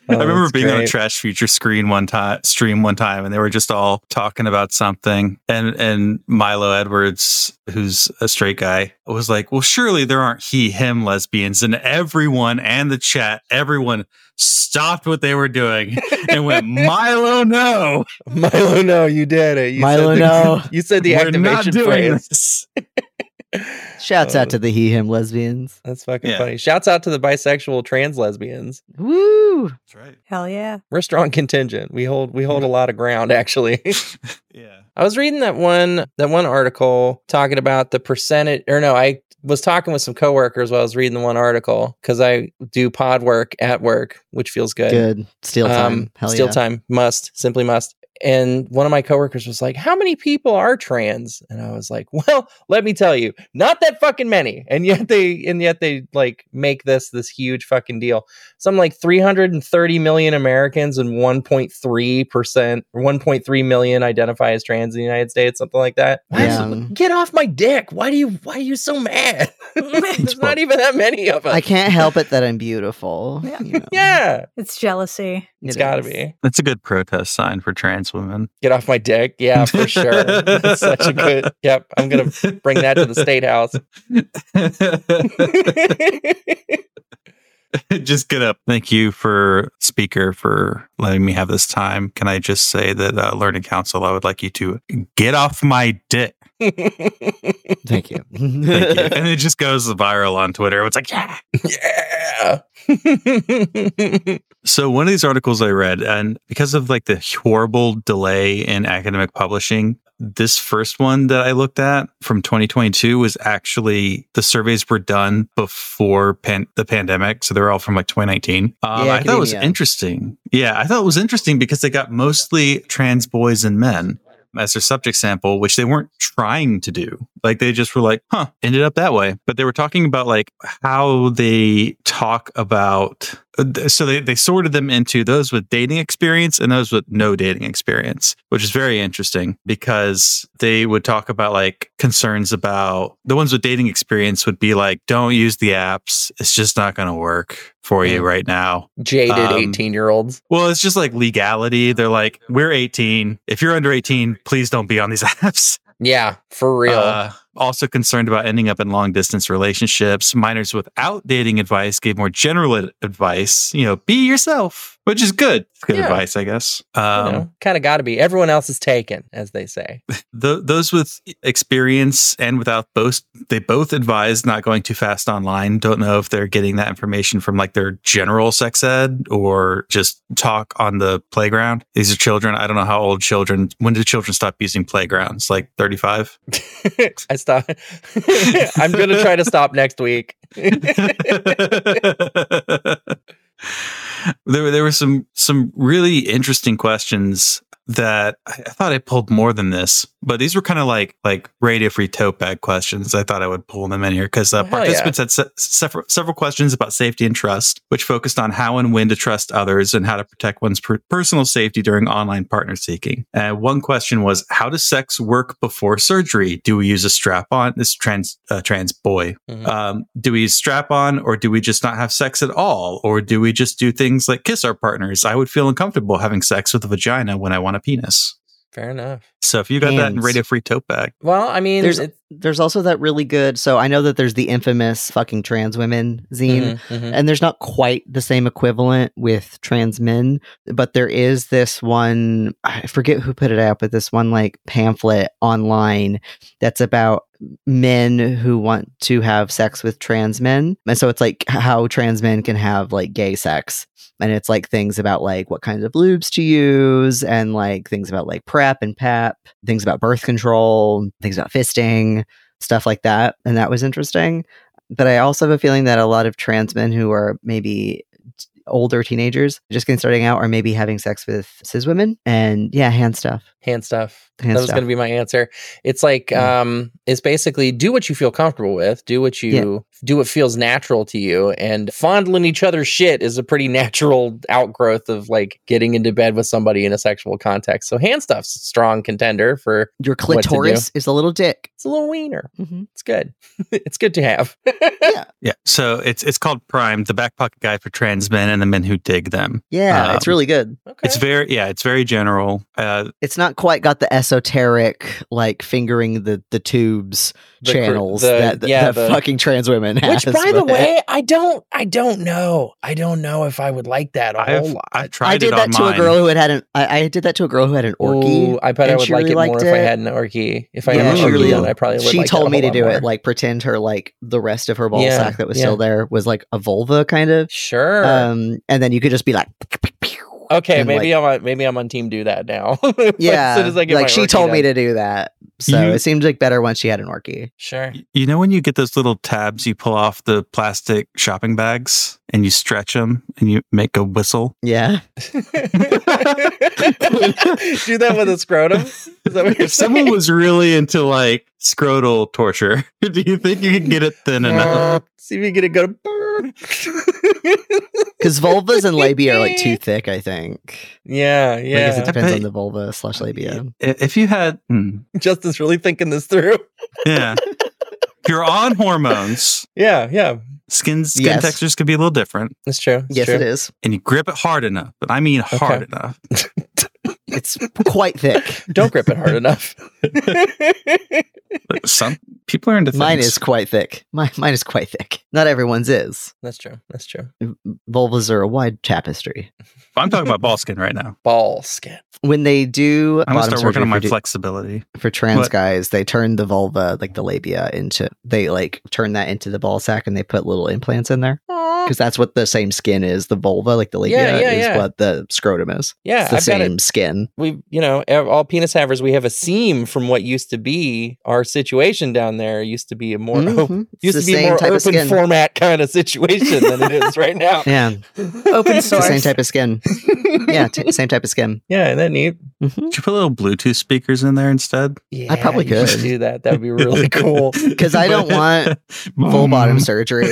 I oh, remember Oh, that's being on a. Trash Future screen one time, stream one time, and they were just all talking about something. And and Milo Edwards, who's a straight guy, was like, "Well, surely there aren't he him lesbians." And everyone and the chat, everyone stopped what they were doing and went, *laughs* "Milo, no, Milo, no, you did it. You Milo, said the, no. *laughs* You said the we're not activation doing phrase. *laughs* this." Shouts Uh, out to the he him lesbians. That's fucking Yeah. funny. Shouts out to the bisexual trans lesbians. Woo! That's right. Hell yeah. We're a strong contingent. We hold we hold a lot of ground *laughs* actually. Yeah. I was reading that one that one article talking about the percentage or no, I was talking with some coworkers while I was reading the one article because I do pod work at work, which feels good. Good. Steal time. Um, Hell Steal yeah. time must simply must. And one of my coworkers was like, "How many people are trans?" And I was like, "Well, *laughs* let me tell you, not that fucking many." And yet they and yet they like make this this huge fucking deal. Some like 330 million Americans and 1.3 percent, 1.3 million identify as trans in the United States, something like that. Why is- Yeah. get off my dick! Why do you why are you so mad? *laughs* There's not even that many of us. I can't help it that I'm beautiful. Yeah. you know. *laughs* yeah, It's jealousy. it's It got to is. be. That's a good protest sign for trans women. Get off my dick. Yeah, for sure. That's such a good. Yep, I'm gonna bring that to the state house. *laughs* just get up. Thank you for speaker for letting me have this time. Can I just say that uh, Learning Council, I would like you to get off my dick. Thank you. *laughs* Thank you. and it just goes viral on Twitter. It's like, yeah. yeah. *laughs* So one of these articles I read, and because of like the horrible delay in academic publishing, this first one that I looked at from 2022 was actually the surveys were done before pan- the pandemic, so they were all from like 2019. Um, Yeah, I thought it was interesting. Yeah, I thought it was interesting because they got mostly trans boys and men as their subject sample, which they weren't trying to do. Like they just were like, huh, ended up that way. But they were talking about like how they talk about so they, they sorted them into those with dating experience and those with no dating experience, which is very interesting because they would talk about like concerns about the ones with dating experience would be like, don't use the apps. It's just not going to work for you right now. Jaded Um, 18 year olds. Well, it's just like legality. They're like, we're 18. If you're under 18, please don't be on these *laughs* apps. Yeah, for real. Uh, also concerned about ending up in long distance relationships. Minors without dating advice gave more general advice. You know, be yourself, which is good. Good Yeah. advice, I guess. you Um, know, kind of got to be. Everyone else is taken, as they say. *laughs* th- those with experience and without both, they both advise not going too fast online. Don't know if they're getting that information from like their general sex ed or just talk on the playground. These are children. I don't know how old children. When do children stop using playgrounds? Like thirty five. *laughs* I stop. *laughs* I'm gonna try to stop next week. *laughs* there, were- there were some some really interesting questions that I, thought I pulled more than this, but these were kind of like like radio free tote bag questions. I thought I would pull them in here because uh, hell participants had se- several several questions about safety and trust, which focused on how and when to trust others and how to protect one's per- personal safety during online partner seeking. Uh, one question was, how does sex work before surgery? Do we use a strap on? This trans uh, trans boy. Mhm. Um, do we strap on, or do we just not have sex at all, or do we just do things like kiss our partners? I would feel uncomfortable having sex with a vagina when I want a penis. Fair enough. So if you got that in radio free tote bag, Well, I mean, There's it- there's also that really good. So I know that there's the infamous fucking trans women zine. mhm, mhm. and there's not quite the same equivalent with trans men, but there is this one. I forget who put it out, but this one like pamphlet online that's about men who want to have sex with trans men, and so it's like how trans men can have like gay sex, and it's like things about like what kinds of lubes to use, and like things about like prep and PEP, things about birth control, things about fisting, stuff like that, and that was interesting. But I also have a feeling that a lot of trans men who are maybe older teenagers, just getting starting out, or maybe having sex with cis women and yeah, hand stuff. hand stuff. Hand that was going to be my answer. It's like Yeah. um it's basically do what you feel comfortable with, do what you do what feels natural to you and fondling each other's shit is a pretty *laughs* natural outgrowth of like getting into bed with somebody in a sexual context. So hand stuff's a strong contender for Your What to clitoris is a little dick. it's a little wiener. Mm-hmm. It's good. *laughs* it's good to have. *laughs* Yeah, yeah. So it's it's called Primed, the back pocket guide for trans men and the men who dig them. Yeah, it's Um, really good. okay. It's very yeah, it's very general. Uh, It's not quite got the esoteric like fingering the the tubes The channels the- that, that, yeah, that the- fucking trans women Which has, by the way, I don't I don't know. I don't know if I would like that a I've whole lot. I've tried I it did on that to mine. a girl who had had an. I, I did that to a girl who had an orchi. Ooh, I bet I would she like really it more liked if I had an orchi. If I Yeah, had an orchi, really- then I probably would she like told me to do lot it like pretend her like the rest of her ball Yeah, sack that was yeah. still there was like a vulva kind of Sure. um Um, and then you could just be like okay, and, maybe I'm on, maybe I'm on team do that now. *laughs* yeah as as like she orchi told me to do that so You- it seems like better once she had an orchi Sure. You know when you get those little tabs you pull off the plastic shopping bags and you stretch them and you make a whistle? yeah *laughs* *laughs* do that with a scrotum. Is that what you're If someone was really into like scrotal torture, do you think you could get it thin uh, enough? See if you get it go. *laughs* because vulvas and labia are like too thick i think Yeah, i guess it depends bet- on the vulva slash labia If you had, hmm, Justin's really thinking this through. yeah, if *laughs* you're on hormones, Yeah, yeah. skin skin Yes. textures could be a little different, It's true. It's yes true. it is and you grip it hard enough. But I mean hard Okay. *laughs* enough. it's quite thick Don't grip it hard enough. But some people are into things. mine is quite thick mine, mine is quite thick not everyone's is That's true. That's true. vulvas are a wide tapestry *laughs* I'm talking about ball skin right now. Ball skin. when they do I'm gonna start working on my for, flexibility. for trans What? guys, they turn the vulva, like the labia, into they like turn that into the ball sack, and they put little implants in there because that's what the same skin is. The vulva, like the labia, Yeah, yeah, is yeah. what the scrotum is. Yeah, it's the I've got it. same skin. we you know all penis havers we have a seam from what used to be our situation down there used to be a more op- Mhm. It's used to be same more type of open skin. format kind of situation than it is right now *laughs* Yeah, Open *laughs* it's the source. same type of skin. *laughs* Yeah, t- same type of skin. yeah isn't that neat Mhm. Did you put little Bluetooth speakers in there instead? yeah, I probably could. do that that would be really *laughs* cool Because I don't want *laughs* full bottom surgery.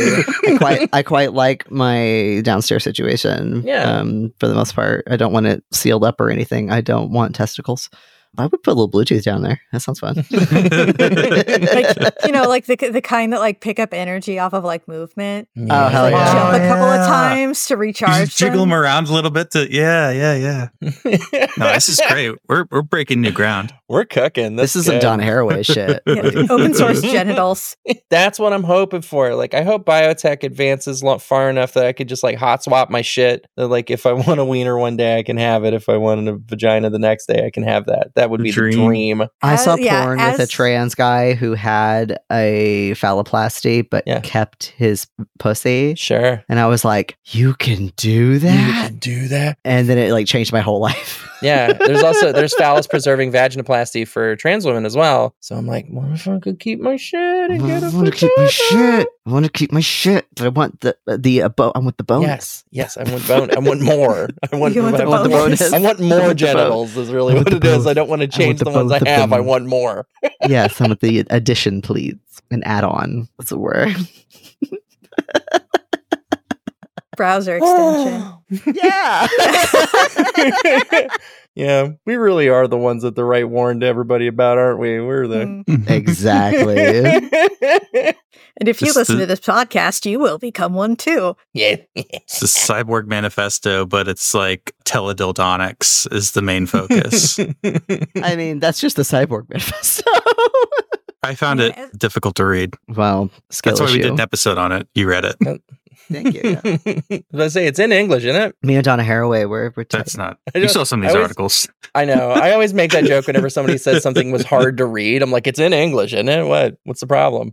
I quite I quite like my downstairs situation. Yeah. Um, for the most part, I don't want it sealed up or anything. I don't want testicles. I would put a little Bluetooth down there. That sounds fun. like *laughs* you know, like the the kind that like pick up energy off of like movement. Oh, hell Like, yeah. jump a couple of times to You recharge. just jiggle them them. around a little bit to yeah, yeah, yeah. *laughs* No, this is great. We're we're breaking new ground. we're cooking this That's isn't good. Donna Haraway *laughs* shit. Yeah, open source genitals. that's what i'm hoping for like i hope biotech advances far enough that i could just like hot swap my shit that like if i want a wiener one day i can have it if i want a vagina the next day i can have that that would be Dream. the dream I As- saw yeah, porn with a trans guy who had a phalloplasty but Yeah. kept his pussy. sure And I was like, you can do that? you can do that And then it like changed my whole *laughs* life. Yeah, there's also there's phallus preserving vaginoplasty vaginoplasty for trans women as well. So I'm like, what if I could keep my shit and get I a want to keep my shit. I want to keep my shit, but I want the the uh, bo- I want the bonus. Yes, yes, I want bone. I want more. I want, want the I want bonus. I want I more want genitals. Is really what it is. I don't want to I want change the the ones I have. I want more. yeah, some of the addition, please. An add-on. That's a word. Browser extension. *gasps* yeah. *laughs* yeah, we really are the ones that the right warned everybody about, aren't we? We're the. Mm. *laughs* exactly. *laughs* And if you This- listen the- to this podcast, you will become one too. yeah. It's the cyborg manifesto, but it's like teledildonics is the main focus. I mean, that's just the cyborg manifesto. I found it difficult to read. well, That's why we did an episode on it. You read it. Thank you. Yeah. *laughs* I say it's in English, isn't it? Me and Donna Haraway, we're, we're That's not. I You saw some of I these always- articles. *laughs* I know. I always make that joke whenever somebody says *laughs* something was hard to read. I'm like, it's in English, isn't it? What? What's the problem?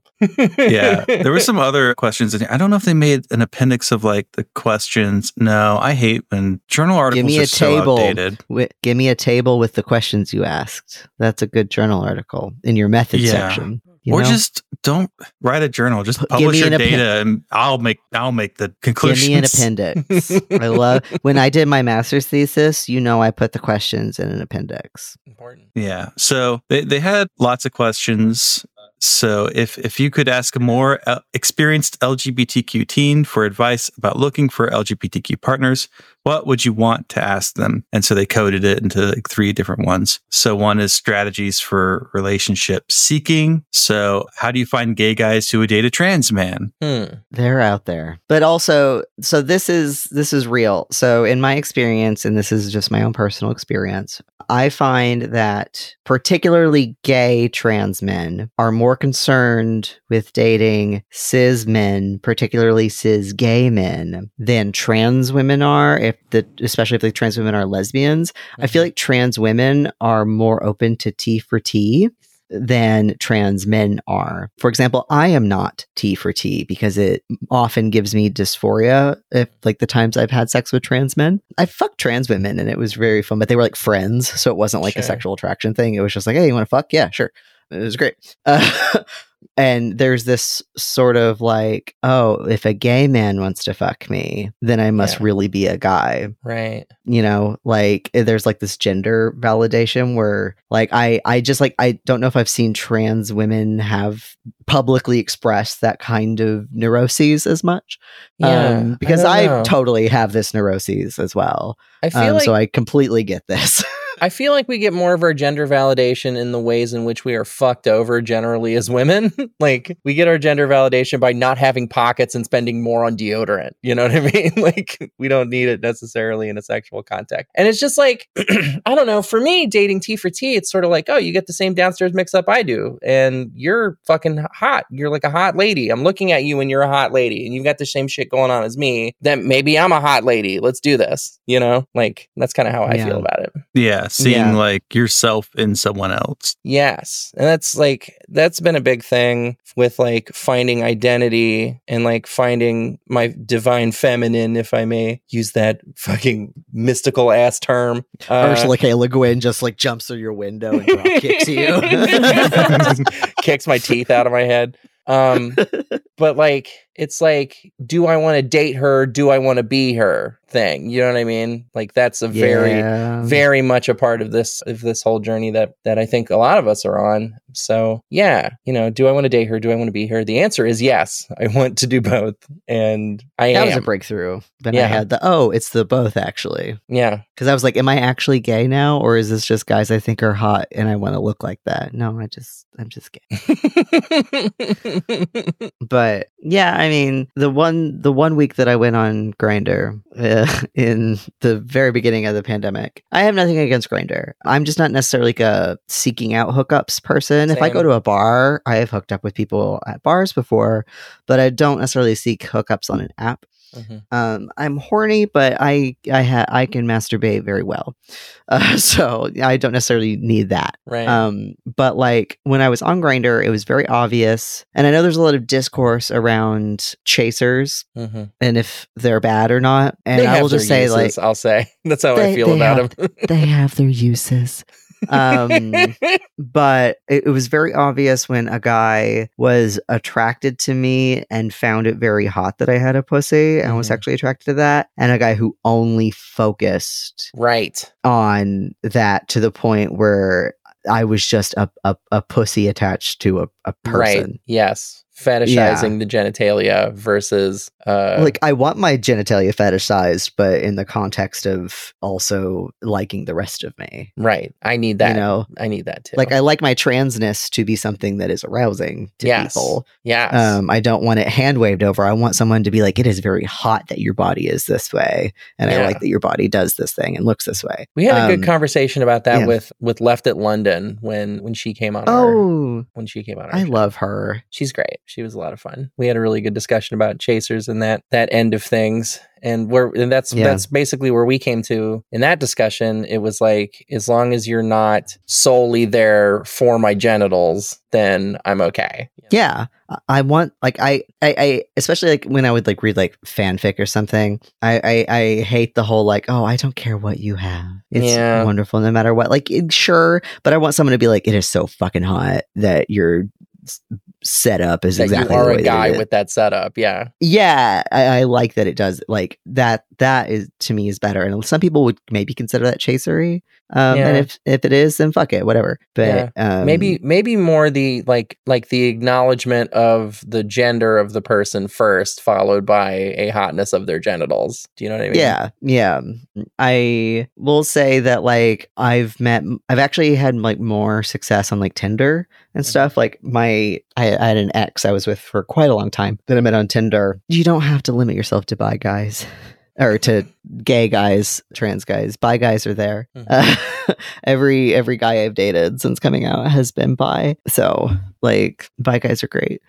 yeah, there were some other questions in here. I don't know if they made an appendix of like the questions. No, I hate when journal articles me are a so outdated. Wi- give me a table with the questions you asked. That's a good journal article in your method Yeah. section. You or know? just don't write a journal. Just publish your an appen- data, and I'll make I'll make the conclusions. give conclusions. me an appendix. *laughs* I love when I did my master's thesis. You know, I put the questions in an appendix. Important. Yeah. So they, they had lots of questions. So if if you could ask a more uh, experienced LGBTQ teen for advice about looking for LGBTQ partners, what would you want to ask them? And so they coded it into like three different ones. So one is strategies for relationship seeking. So how do you find gay guys who would date a trans man? Hmm. They're out there. But also, so this is this is real. So in my experience and this is just my own personal experience, I find that particularly gay trans men are more concerned with dating cis men, particularly cis gay men, than trans women are if the especially if the trans women are lesbians. I feel like trans women are more open to T for T than trans men are. For example, I am not T for T because it often gives me dysphoria if like the times I've had sex with trans men. I fucked trans women and it was very fun, but they were like friends, so it wasn't like a sexual attraction thing. It was just like, hey, you want to fuck? Yeah, sure. It was great. Uh, *laughs* and there's this sort of like, oh, if a gay man wants to fuck me, then I must Yeah. really be a guy Right. you know like eh, there's like this gender validation where like i i just like i don't know if i've seen trans women have publicly expressed that kind of neuroses as much Yeah. um because don't i, totally have this neuroses as well I feel um like so i completely get this *laughs* I feel like we get more of our gender validation in the ways in which we are fucked over generally as women. *laughs* like we get our gender validation by not having pockets and spending more on deodorant. You know what I *laughs* mean? like we don't need it necessarily in a sexual context. And it's just like *clears throat* I don't know, for me dating T for T, it's sort of like, oh, you get the same downstairs mix up I do and you're fucking hot. You're like a hot lady. I'm looking at you and you're a hot lady and you've got the same shit going on as me. Then maybe I'm a hot lady. Let's do this. You know? Like that's kind of how I Yeah. feel about it. Yeah, seeing Yeah. like yourself in someone else. Yes. And that's like that's been a big thing with like finding identity and like finding my divine feminine, if I may use that fucking mystical ass term. Uh, ursula k le guin just like jumps through your window and kicks you *laughs* kicks my teeth out of my head. Um, *laughs* but like it's like, do I want to date her? Do I want to be her thing? You know what I mean? Like that's a very Yeah. very much a part of this of this whole journey that that I think a lot of us are on. So yeah, you know, do I want to date her? Do I want to be her? The answer is yes. *laughs* I want to do both, and I that am. was a breakthrough then i had the oh it's the both actually yeah, Because I was like, am I actually gay now, or is this just guys I think are hot and I want to look like that? No, I just I'm just gay. *laughs* *laughs* But yeah, I mean, the one the one week that I went on Grindr uh, *laughs* in the very beginning of the pandemic, I have nothing against Grindr. I'm just not necessarily like a seeking out hookups person. If I go to a bar, I have hooked up with people at bars before, but I don't necessarily seek hookups on an app. Mhm. Um, I'm horny, but I I ha- I can masturbate very well, *laughs* uh, so I don't necessarily need that. right. Um, but like when I was on Grindr, it was very obvious, and I know there's a lot of discourse around chasers Mhm. and if they're bad or not. And They I will just say, uses, like, I'll say *laughs* that's how I feel about have- them. they have their uses. Um, *laughs* but it, it was very obvious when a guy was attracted to me and found it very hot that I had a pussy and was Mhm. sexually attracted to that, and a guy who only focused right. on that to the point where I was just a, a, a pussy attached to a, a Right. person. Yes. Fetishizing the genitalia versus uh like I want my genitalia fetishized, but in the context of also liking the rest of me. right. I need that. You know, I need that too. like I like my transness to be something that is arousing to Yes. people. yes. Um, I don't want it hand waved over. I want someone to be like, it is very hot that your body is this way, and I like that your body does this thing and looks this way. we had a um, good conversation about that yeah. with with Left at London when when she came on our Oh, when she came on our I show. love her. she's great. She was a lot of fun. We had a really good discussion about chasers and that that end of things. And where and that's Yeah. that's basically where we came to in that discussion. It was like as long as you're not solely there for my genitals, then I'm okay. Yeah, I- I want like I, I I especially like when I would like read like fanfic or something. I I, I hate the whole like oh I don't care what you have. It's Yeah. wonderful no matter what. Like it, sure, but I want someone to be like it is so fucking hot that your s- setup is That exactly you are a guy with that setup. Yeah. Yeah, I, I like that it does like that. That is to me is better, and some people would maybe consider that chasery. Um, Yeah. and if if it is, then fuck it, whatever. But um, maybe maybe more the like like the acknowledgement of the gender of the person first, followed by a hotness of their genitals. Do you know what I mean? Yeah, yeah. I will say that like I've met, I've actually had like more success on like Tinder and Mm-hmm. stuff. Like my, I, I had an ex I was with for quite a long time that I met on Tinder. You don't have to limit yourself to bi guys. Or to *laughs* gay guys, trans guys, bi guys are there. Mhm. Uh, *laughs* every every guy I've dated since coming out has been bi, so like bi guys are great.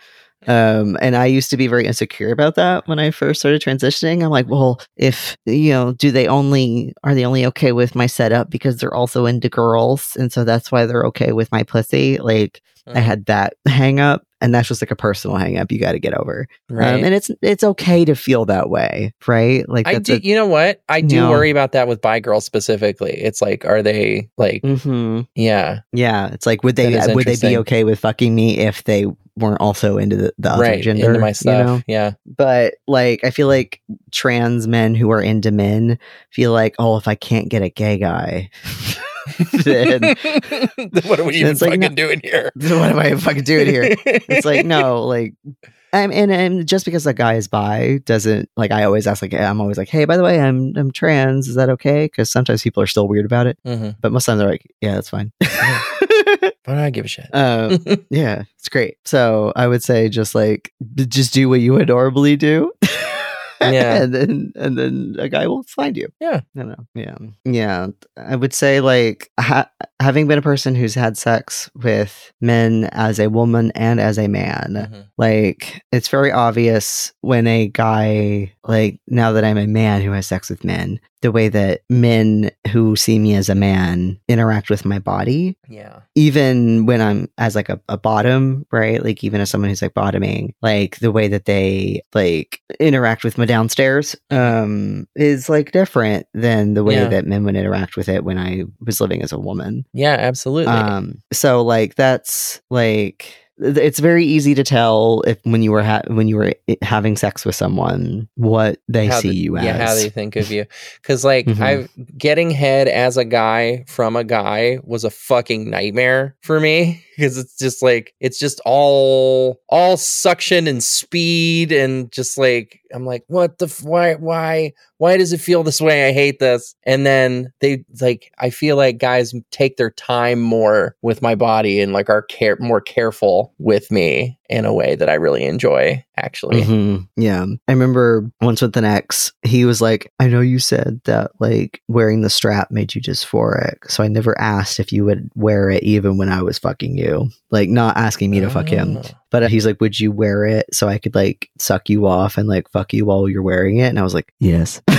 Um, and I used to be very insecure about that when I first started transitioning. I'm like, well, if you know, do they only are they only okay with my setup because they're also into girls, and so that's why they're okay with my pussy? Like, I Mhm. had that *laughs* hang up, and that's just like a personal hang up you got to get over. right. Um, and it's it's okay to feel that way, right? Like, I do. a- you know what? I do No. worry about that with bi girls specifically. It's like, are they like? Mhm. Yeah, Yeah, it's like would they would they be okay with fucking me if they weren't also into the, the other right. gender? Into my you stuff. know? Yeah. But like, I feel like trans men who are into men feel like, oh, if I can't get a gay guy, *laughs* *laughs* what are we even like, fucking no- doing here? *laughs* what am I fucking doing here? It's like no, *laughs* like. Um, and and just because a guy is bi doesn't like I always ask like I'm always like hey by the way I'm I'm trans is that okay because sometimes people are still weird about it Mhm. but most times they're like yeah that's fine But I give a shit. um, Yeah, it's great. So I would say just like just do what you adorably do. Yeah. *laughs* and then and then a guy will find you. Yeah. I don't know. Yeah, yeah. I would say like ha- having been a person who's had sex with men as a woman and as a man, Mhm. like it's very obvious when a guy like now that I'm a man who has sex with men, the way that men who see me as a man interact with my body Yeah. even when I'm as like a, a bottom, right? Like even as someone who's like bottoming, like the way that they like interact with my downstairs um is like different than the way Yeah. that men would interact with it when I was living as a woman. Yeah. Absolutely. Um so like that's like it's very easy to tell if when you were ha- when you were having sex with someone what they How see the- you as. Yeah, how they think of you. Because like Mhm. I've getting head as a guy from a guy was a fucking nightmare for me. Because it's just like it's just all all suction and speed and just like I'm like, what the f- why why why does it feel this way? I hate this. And then they like I feel like guys take their time more with my body and like are care more careful with me in a way that I really enjoy, actually. Mhm. Yeah. I remember once with an ex, he was like, I know you said that like wearing the strap made you dysphoric. So I never asked if you would wear it even when I was fucking you. Like, not asking me to fuck him. Oh. But uh, he's like, Would you wear it so I could like suck you off and like fuck you while you're wearing it? And I was like, Yes. *laughs*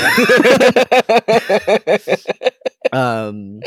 *laughs* um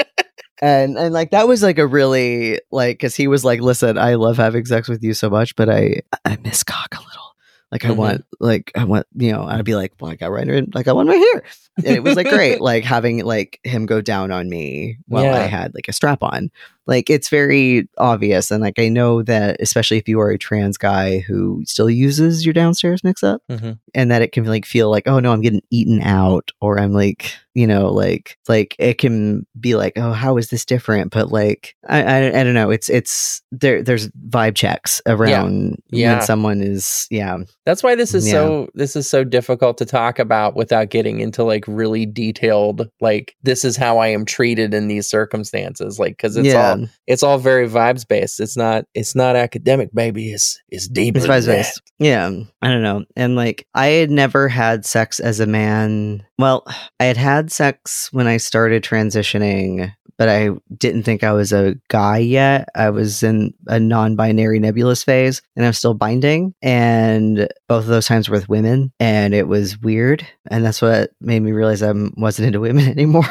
and and like that was like a really like because he was like listen i love having sex with you so much but i i miss cock a little like i Mhm. want like i want you know i'd be like well i got right in like i want right here and it was like great, *laughs* like having like him go down on me while Yeah. I had like a strap on. Like it's very obvious, and like I know that especially if you are a trans guy who still uses your downstairs mix up, Mhm. and that it can like feel like oh no, I'm getting eaten out, or I'm like you know like like it can be like oh how is this different, but like I I, I don't know, it's it's there there's vibe checks around Yeah. when someone is yeah That's why this is Yeah. so this is so difficult to talk about without getting into like really detailed like this is how I am treated in these circumstances like cuz it's yeah. all it's all very vibes based. It's not it's not academic baby. It's it's deep. It's vibes based. Yeah. I don't know. And like, I had never had sex as a man. Well, I had had sex when I started transitioning, but I didn't think I was a guy yet. I was in a non binary nebulous phase and I'm still binding. And both of those times were with women. And it was weird. And that's what made me realize I wasn't into women *laughs* anymore.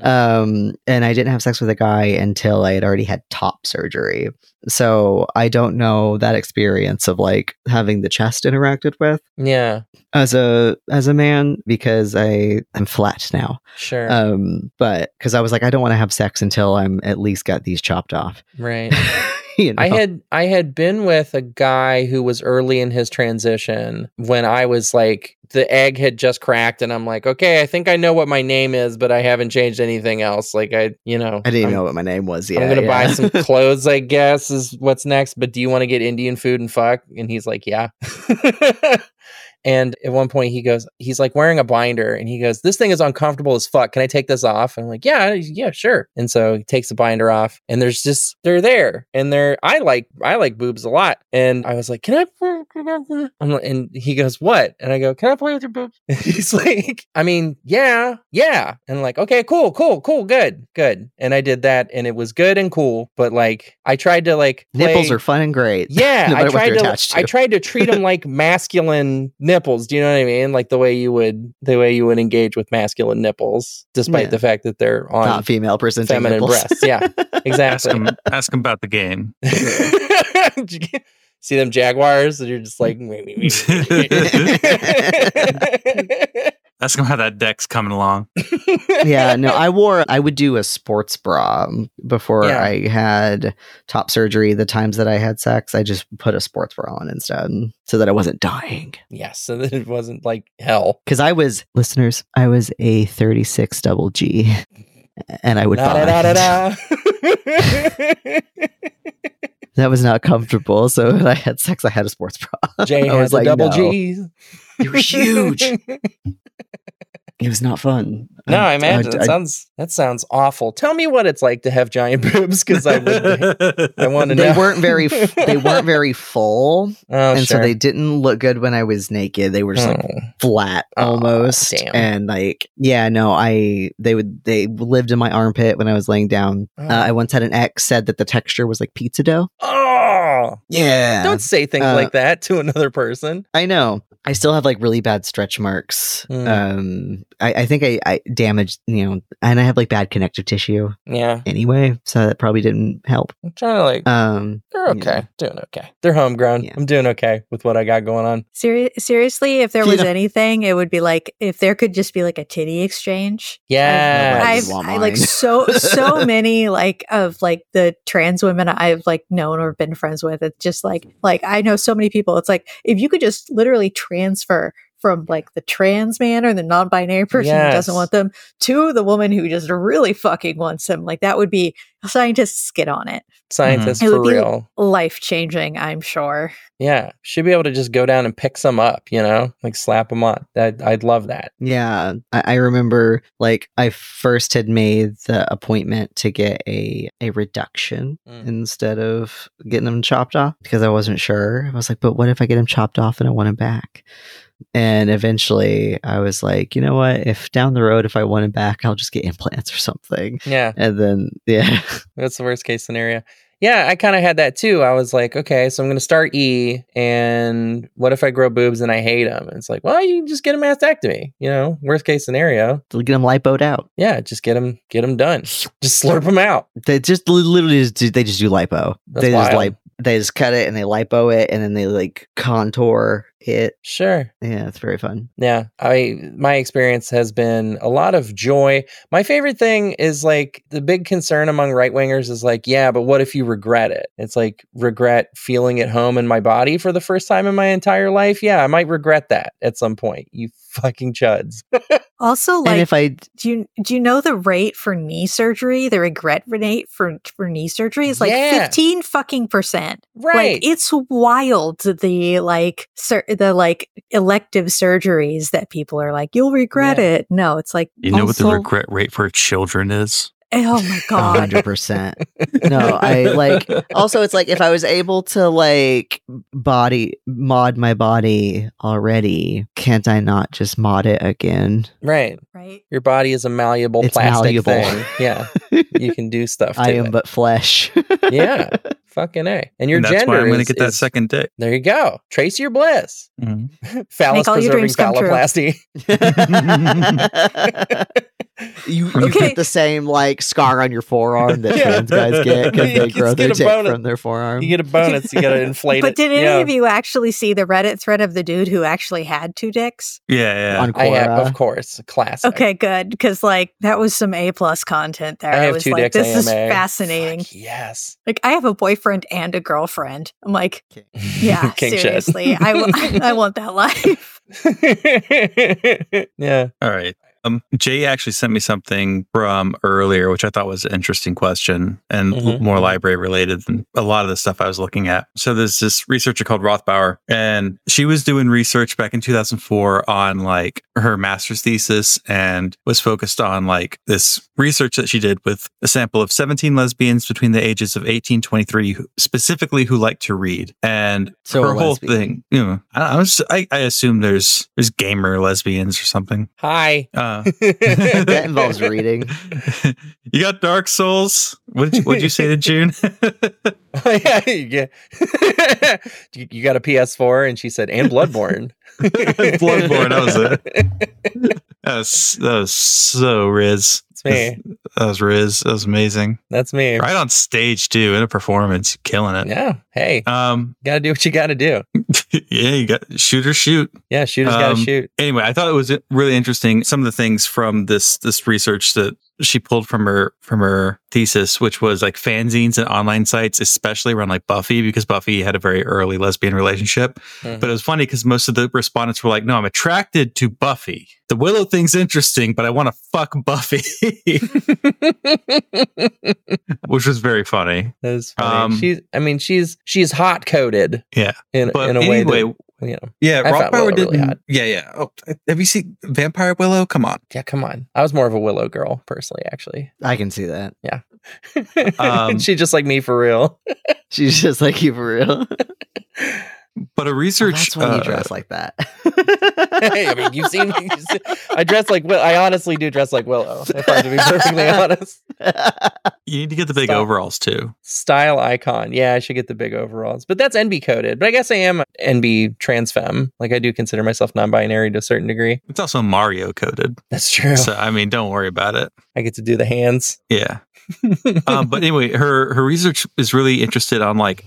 that. um, and I didn't have sex with a guy until I had already had top surgery. So I don't know that experience of like having the chest interacted with yeah, as a as a man because I I am flat now. sure. Um, but because I was like, I don't want to have sex until I'm at least got these chopped off. right. *laughs* you know? I had I had been with a guy who was early in his transition when I was like the egg had just cracked and I'm like, okay, I think I know what my name is, but I haven't changed anything else. Like I, you know, I didn't I'm- know what my name was. Yeah, I'm gonna buy some *laughs* clothes, I guess, is what's next. But do you want to get Indian food and fuck? And he's like, Yeah. *laughs* and at one point he goes, he's like wearing a binder and he goes, This thing is uncomfortable as fuck. Can I take this off? And I'm like, Yeah, yeah, sure. And so he takes the binder off and there's just they're there. And they're I like I like boobs a lot. And I was like, Can I like, and he goes, What? And I go, Can I play with your boobs? And *laughs* he's like, I mean, yeah, yeah. And I'm like, okay, cool, cool, cool, good, good. And I did that and it was good and cool. But like I tried to like Nipples are fun and great. *laughs* yeah, no I tried to to. I tried to treat them like masculine nipples. Do you know what I mean? Like the way you would the way you would engage with masculine nipples, despite Yeah. the fact that they're on Not female presenting feminine nipples. breasts. Yeah, *laughs* exactly. Ask exactly. him, ask him about the game. *laughs* See them jaguars, and you're just like. *laughs* Ask him how that deck's coming along. *laughs* yeah, no, *laughs* I wore, I would do a sports bra before Yeah. I had top surgery. The times that I had sex, I just put a sports bra on instead so that I wasn't dying. yes, so that it wasn't like hell. Because I was, listeners, I was a 36 double G and I would Da, da, da, da, da. That was not comfortable. So when I had sex, I had a sports bra. Jay *laughs* I had was the like, double no. G's. They were huge. *laughs* It was not fun. No, I imagine I- that sounds that sounds awful. Tell me what it's like to have giant *laughs* boobs, because I would. *laughs* I want to they know. weren't very they weren't very full Oh, and sure. so they didn't look good when i was naked they were just like Oh. flat almost damn. and like yeah no i they would they lived in my armpit when i was laying down Oh. uh, i once had an ex said that the texture was like pizza dough Oh, yeah don't say things Uh, like that to another person. i know i still have like really bad stretch marks Mm. um I, I think I, I damaged you know and i have like bad connective tissue Yeah, anyway so that probably didn't help I'm trying to like. um they're okay, doing okay. They're homegrown. Yeah. I'm doing okay with what I got going on. Seri- seriously, if there You was know- anything, it would be like if there could just be like a titty exchange. Yeah, I've would want I, like so so *laughs* many like of like the trans women I've like known or been friends with. It's just like mm-hmm. like I know so many people. It's like if you could just literally transfer from like the trans man or the non-binary person who doesn't want them to the woman who just really fucking wants them. Like that would be scientists get on it. scientists It for would be- real. Life changing, I'm sure. Yeah, should be able to just go down and pick some up. You know, like slap them on. That I'd love that. Yeah, I, I remember like I first had made the appointment to get a a reduction Mm. instead of getting them chopped off because I wasn't sure. I was like, but what if I get them chopped off and I want them back? And eventually I was like, you know what? If down the road, if I want them back, I'll just get implants or something. Yeah, And then, yeah, *laughs* *laughs* That's the worst case scenario. Yeah, I kind of had that too. I was like, okay, so I'm going to start E, and what if I grow boobs and I hate them? And it's like, well, you can just get a mastectomy. You know, worst case scenario. to get them lipoed out. Yeah, just get them, get them done. Just slurp them out. They just literally just do, they just do lipo. That's they just wild. lip, they just cut it and they lipo it and then they like contour it. Sure. Yeah, it's very fun. Yeah, I my experience has been a lot of joy. My favorite thing is like the big concern among right wingers is like, yeah, but what if you regret it? It's like regret feeling at home in my body for the first time in my entire life. Yeah, I might regret that at some point. You *laughs* fucking chuds. *laughs* Also, and like, if I do you do you know the rate for knee surgery? The regret rate for for knee surgery is like Yeah. fifteen fucking percent. right. Like it's wild the like sur- the like elective surgeries that people are like you'll regret Yeah. it. No, it's like You know what the regret rate for children is? Oh my god. hundred percent. *laughs* No, I like also it's like if I was able to like body mod my body already, can't I not just mod it again? right. right? Your body is a malleable It's plastic malleable. thing. *laughs* Yeah. You can do stuff *laughs* to I am it. but flesh. yeah. Fucking A. And your And that's gender why I'm going to get that is- second dick. There you go. Trace your bliss. Mm-hmm. Phallus Make all your preserving dreams come true. phalloplasty. You, you Okay. get the same like scar on your forearm that *laughs* Yeah. trans guys get because *laughs* You they grow their get a dick bonus. from their forearm. You get a bonus. You got to inflate But it. did any yeah. of you actually see the Reddit thread of the dude who actually had two dicks? Yeah, yeah. on I have, of course, classic. Okay, good. Because like that was some A plus content there. I have was two like, dicks. this is fascinating. Fuck, yes. Like I have a boyfriend and a girlfriend. I'm like, *laughs* yeah, King shit. seriously, I, w- I want that life. yeah. All right. Um, Jay actually sent me something from earlier, which I thought was an interesting question and Mhm. more library related than a lot of the stuff I was looking at. So there's this researcher called Rothbauer, and she was doing research back in 2004 on like her master's thesis and was focused on like this research that she did with a sample of 17 lesbians between the ages of 18 23, who- specifically who like to read. And So her whole lesbian. thing, you know, I, I was, I, I assume there's, there's gamer lesbians or something. Hi. Uh, *laughs* that involves reading. *laughs* you got Dark Souls. What did you, what'd you say to June? *laughs* yeah, you, get- you you got a PS4, and she said, and Bloodborne. *laughs* Bloodborne, that was it. *laughs* that was that was so Riz. It's me. That was Riz. That was amazing. That's me. Right on stage too, in a performance, killing it. Yeah. Hey, Um, gotta do what you gotta do. *laughs* yeah, you got shoot or shoot. Yeah, shooters gotta Um, shoot. Anyway, I thought it was really interesting. Some of the things from this this research that she pulled from her from her thesis, which was like fanzines and online sites, especially around like Buffy, because Buffy had a very early lesbian relationship. Mhm. But it was funny because most of the respondents were like, "No, I'm attracted to Buffy. The Willow thing's interesting, but I want to fuck Buffy," *laughs* which was very funny. That is funny. Um, she's, I mean, she's she's hot coded Yeah, in but in a way that you know. yeah. I found Willow Rothbauer really didn't. hot. yeah, yeah. Oh, have you seen Vampire Willow? Come on. Yeah, come on. I was more of a Willow girl personally, actually. I can see that. Um, *laughs* she just like me for real. She's just like you for real. *laughs* But a Oh, research. that's when uh, you dress like that. *laughs* hey, I mean, you've seen me. I dress like Will. I honestly do dress like Willow. If I'm to be perfectly *laughs* honest, You need to get the big Stop. overalls too. style icon. Yeah, I should get the big overalls, but that's NB coded. But I guess I am NB trans femme. Like I do consider myself non-binary to a certain degree. It's also Mario coded. That's true. So I mean, don't worry about it. I get to do the hands. Yeah. um, *laughs* but anyway, her her research is really interested on like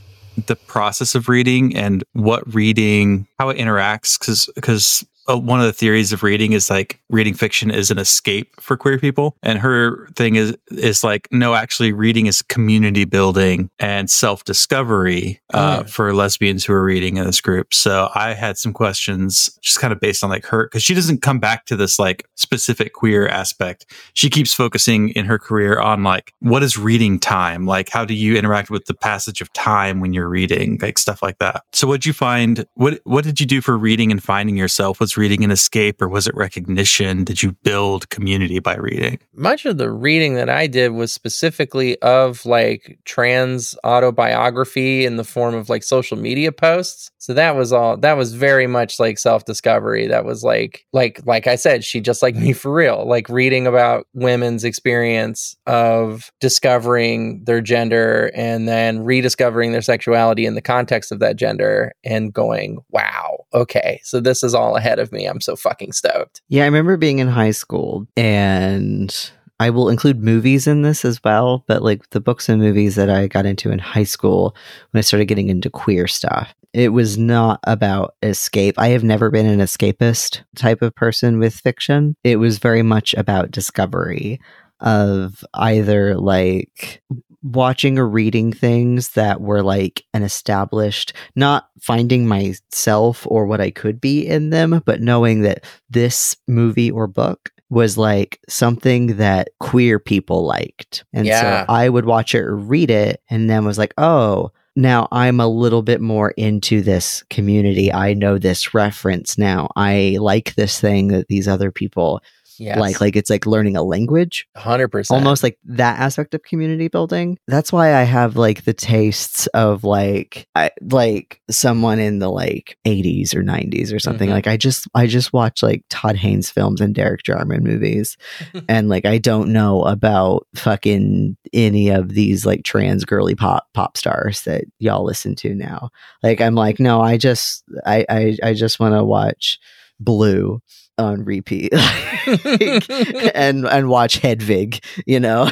the process of reading and what reading, how it interacts, because because uh, one of the theories of reading is like reading fiction is an escape for queer people, and her thing is is like no, actually, reading is community building and self discovery uh, Mm. for lesbians who are reading in this group. So I had some questions just kind of based on like her because she doesn't come back to this like specific queer aspect. She keeps focusing in her career on like what is reading time? Like how do you interact with the passage of time when you're reading? Like stuff like that. So what'd you find what what did you do for reading and finding yourself was reading an escape or was it recognition did you build community by reading Much of the reading that I did was specifically of like trans autobiography in the form of like social media posts. So that was all that was very much like self-discovery. That was like like like I said, she just like me for real. Like reading about women's experience of discovering their gender and then rediscovering their sexuality in the context of that gender and going, "Wow, okay. So this is all ahead of me. I'm so fucking stoked." Yeah, I remember being in high school and I will include movies in this as well, but like the books and movies that I got into in high school when I started getting into queer stuff, it was not about escape. I have never been an escapist type of person with fiction. It was very much about discovery of either like watching or reading things that were like an established, not finding myself or what I could be in them, but knowing that this movie or book was like something that queer people liked. And Yeah. so I would watch it or read it and then was like, oh, now I'm a little bit more into this community. I know this reference now. I like this thing that these other people Yes. like. Like it's like learning a language hundred percent. almost like that aspect of community building. That's why I have like the tastes of like I like someone in the like 80s or 90s or something. Mhm. Like I just I just watch like Todd Haynes films and Derek Jarman movies *laughs* and like I don't know about fucking any of these like trans girly pop pop stars that y'all listen to now. Like I'm like no, I just I I, I just want to watch Blue on repeat *laughs* and and watch Hedwig, you know,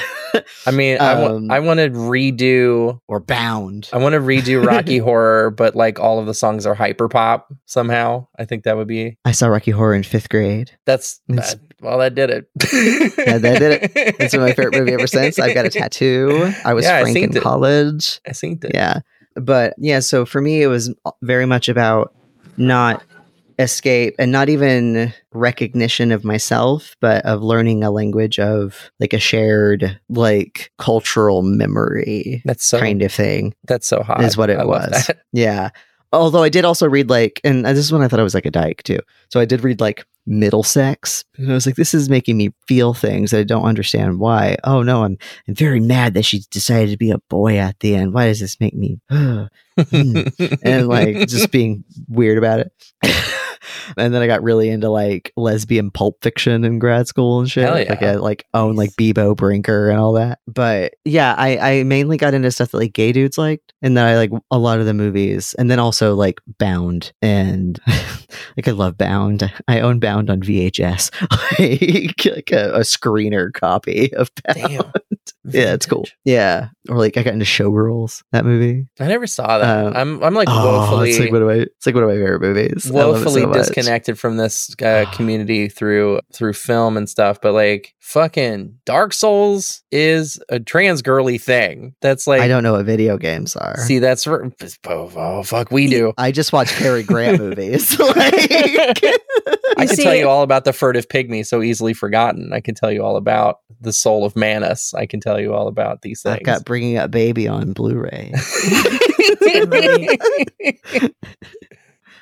I mean, I Um, I want to redo. or Bound. I want to redo Rocky *laughs* Horror, but like all of the songs are hyper pop somehow. I think that would be I saw Rocky Horror in fifth grade. that's that- well, that did it. Yeah, that did it. It's been my favorite movie ever since. I've got a *laughs* tattoo. I was Yeah, Frank seen in it. college. I seen it. Yeah. But yeah, so for me, it was very much about not escape and not even recognition of myself, but of learning a language of like a shared, like cultural memory That's so kind of thing. that's so hot. is what it I was. *laughs* Yeah. Although I did also read like, and uh, this is when I thought I was like a dyke too. So I did read like Middlesex, and I was like, this is making me feel things that I don't understand why. Oh no, I'm I'm very mad that she decided to be a boy at the end. Why does this make me? *sighs* Hmm. and like just *laughs* being weird about it. *laughs* and then I got really into like lesbian pulp fiction in grad school and shit. Hell Like. I like own like Beebo Brinker and all that. But yeah, I, I mainly got into stuff that like gay dudes liked and then I like a lot of the movies and then also like Bound and *laughs* like I love Bound. I own Bound on VHS. *laughs* like, like a, a screener copy of Bound. Damn. Yeah, it's cool. Yeah. Or like I got into Showgirls, that movie. I never saw that. Um, I'm I'm like Oh, woefully it's like one of my it's like one of my favorite movies. I love it woefully so disconnected from this uh, *sighs* community through through film and stuff. But like fucking Dark Souls is a trans girly thing. That's like I don't know what video games are. see that's oh, oh fuck we do. I just watch Cary Grant *laughs* movies. *laughs* like, I You can tell you all about the furtive pygmy, so easily forgotten. I can tell you all about the soul of Manus. I can tell you all about these things. I've got Bringing Up Baby on Blu-ray. *laughs* *laughs* *laughs*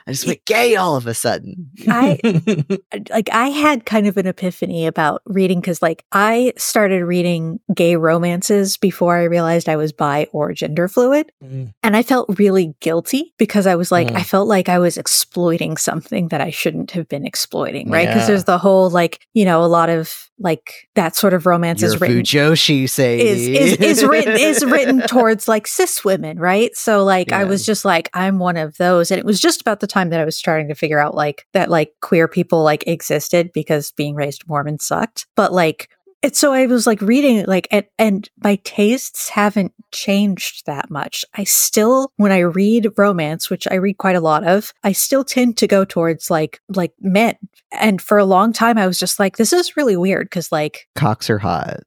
I just went gay all of a sudden. I *laughs* like I had kind of an epiphany about reading because like I started reading gay romances before I realized I was bi or gender fluid. Mm. And I felt really guilty because I was like, Mm. I felt like I was exploiting something that I shouldn't have been exploiting, right? Because Yeah. there's the whole like, you know, a lot of like that sort of romance You're is written Fujoshi, say is is is written *laughs* is written towards like cis women, right? So like I was just like I'm one of those, and it was just about the time that I was starting to figure out like that like queer people like existed because being raised Mormon sucked, but like. It's so I was like reading it, like and and my tastes haven't changed that much. I still when I read romance, which I read quite a lot of, I still tend to go towards like like men. And for a long time I was just like this is really weird cuz like Cocks are hot.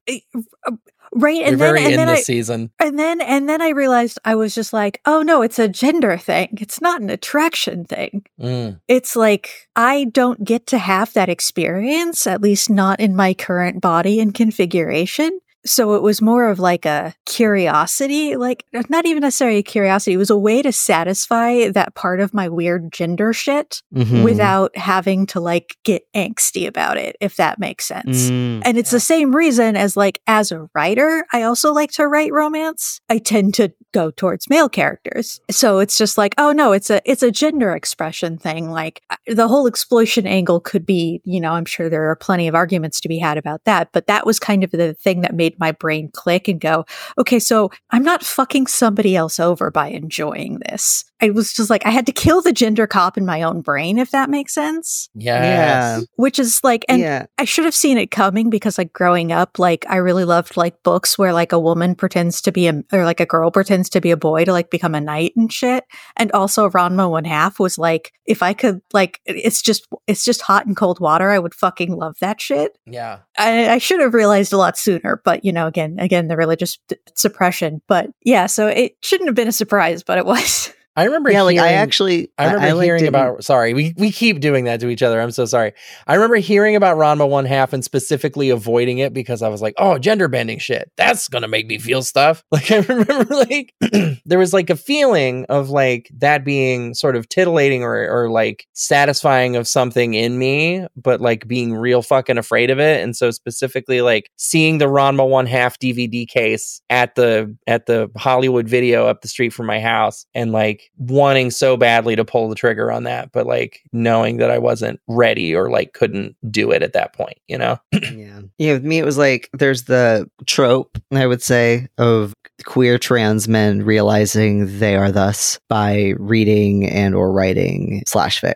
Right You're and then very and in then I, season. and then and then I realized I was just like, oh no, it's a gender thing. It's not an attraction thing. Mm. It's like I don't get to have that experience, at least not in my current body and configuration. So it was more of like a curiosity, like not even necessarily a curiosity. It was a way to satisfy that part of my weird gender shit Mhm. without having to like get angsty about it, if that makes sense. Mm. And it's the same reason as like as a writer, I also like to write romance. I tend to go towards male characters. So it's just like, oh no, it's a it's a gender expression thing. Like uh, the whole exploitation angle could be, you know, I'm sure there are plenty of arguments to be had about that, but that was kind of the thing that made my brain click and go, okay, so I'm not fucking somebody else over by enjoying this. I was just like, I had to kill the gender cop in my own brain, if that makes sense. Yes. Which is like, and yeah. I should have seen it coming because like growing up, like I really loved like books where like a woman pretends to be a, or like a girl pretends to be a boy to like become a knight and shit. And also Ranma one half was like, if I could like, it's just, it's just hot and cold water. I would fucking love that shit. Yeah. I, I should have realized a lot sooner, but you know, again, again, the religious d- suppression. But yeah, so it shouldn't have been a surprise, but it was. *laughs* I remember Yeah, like I hearing- actually I remember like, hearing didn't- about. Sorry, we we keep doing that to each other. I'm so sorry. I remember hearing about Ranma one half and specifically avoiding it because I was like, "Oh, gender bending shit. That's gonna make me feel stuff." *laughs* Like I remember, like *clears throat* there was like a feeling of like that being sort of titillating or or like satisfying of something in me, but like being real fucking afraid of it. And so specifically, like seeing the Ranma one half DVD case at the at the Hollywood Video up the street from my house, and like wanting so badly to pull the trigger on that, but like knowing that I wasn't ready or like couldn't do it at that point, you know? *clears throat* yeah. Yeah, with me it was like there's the trope, I would say, of queer trans men realizing they are thus by reading and or writing slash fic.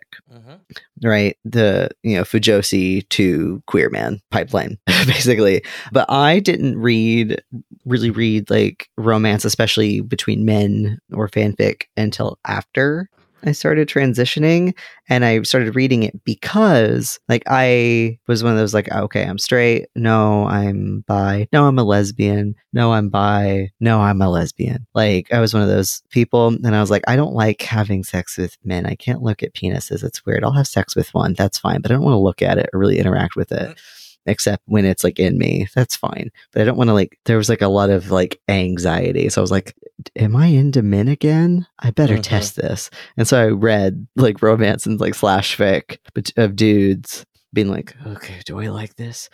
Right. The you know, Fujoshi to queer man pipeline, *laughs* basically. But I didn't read really read like romance, especially between men or fanfic until after I started transitioning and I started reading it because like I was one of those like oh, okay I'm straight. No I'm bi. No I'm a lesbian. No I'm bi. No I'm a lesbian. Like I was one of those people and I was like I don't like having sex with men. I can't look at penises. It's weird. I'll have sex with one. That's fine. But I don't want to look at it or really interact with it mm-hmm. Except when it's like in me that's fine but I don't want to like there was like a lot of like anxiety so I was like am I into men again I better Mhm. test this and so I read like romance and like slash fic of dudes being like, okay, do I like this?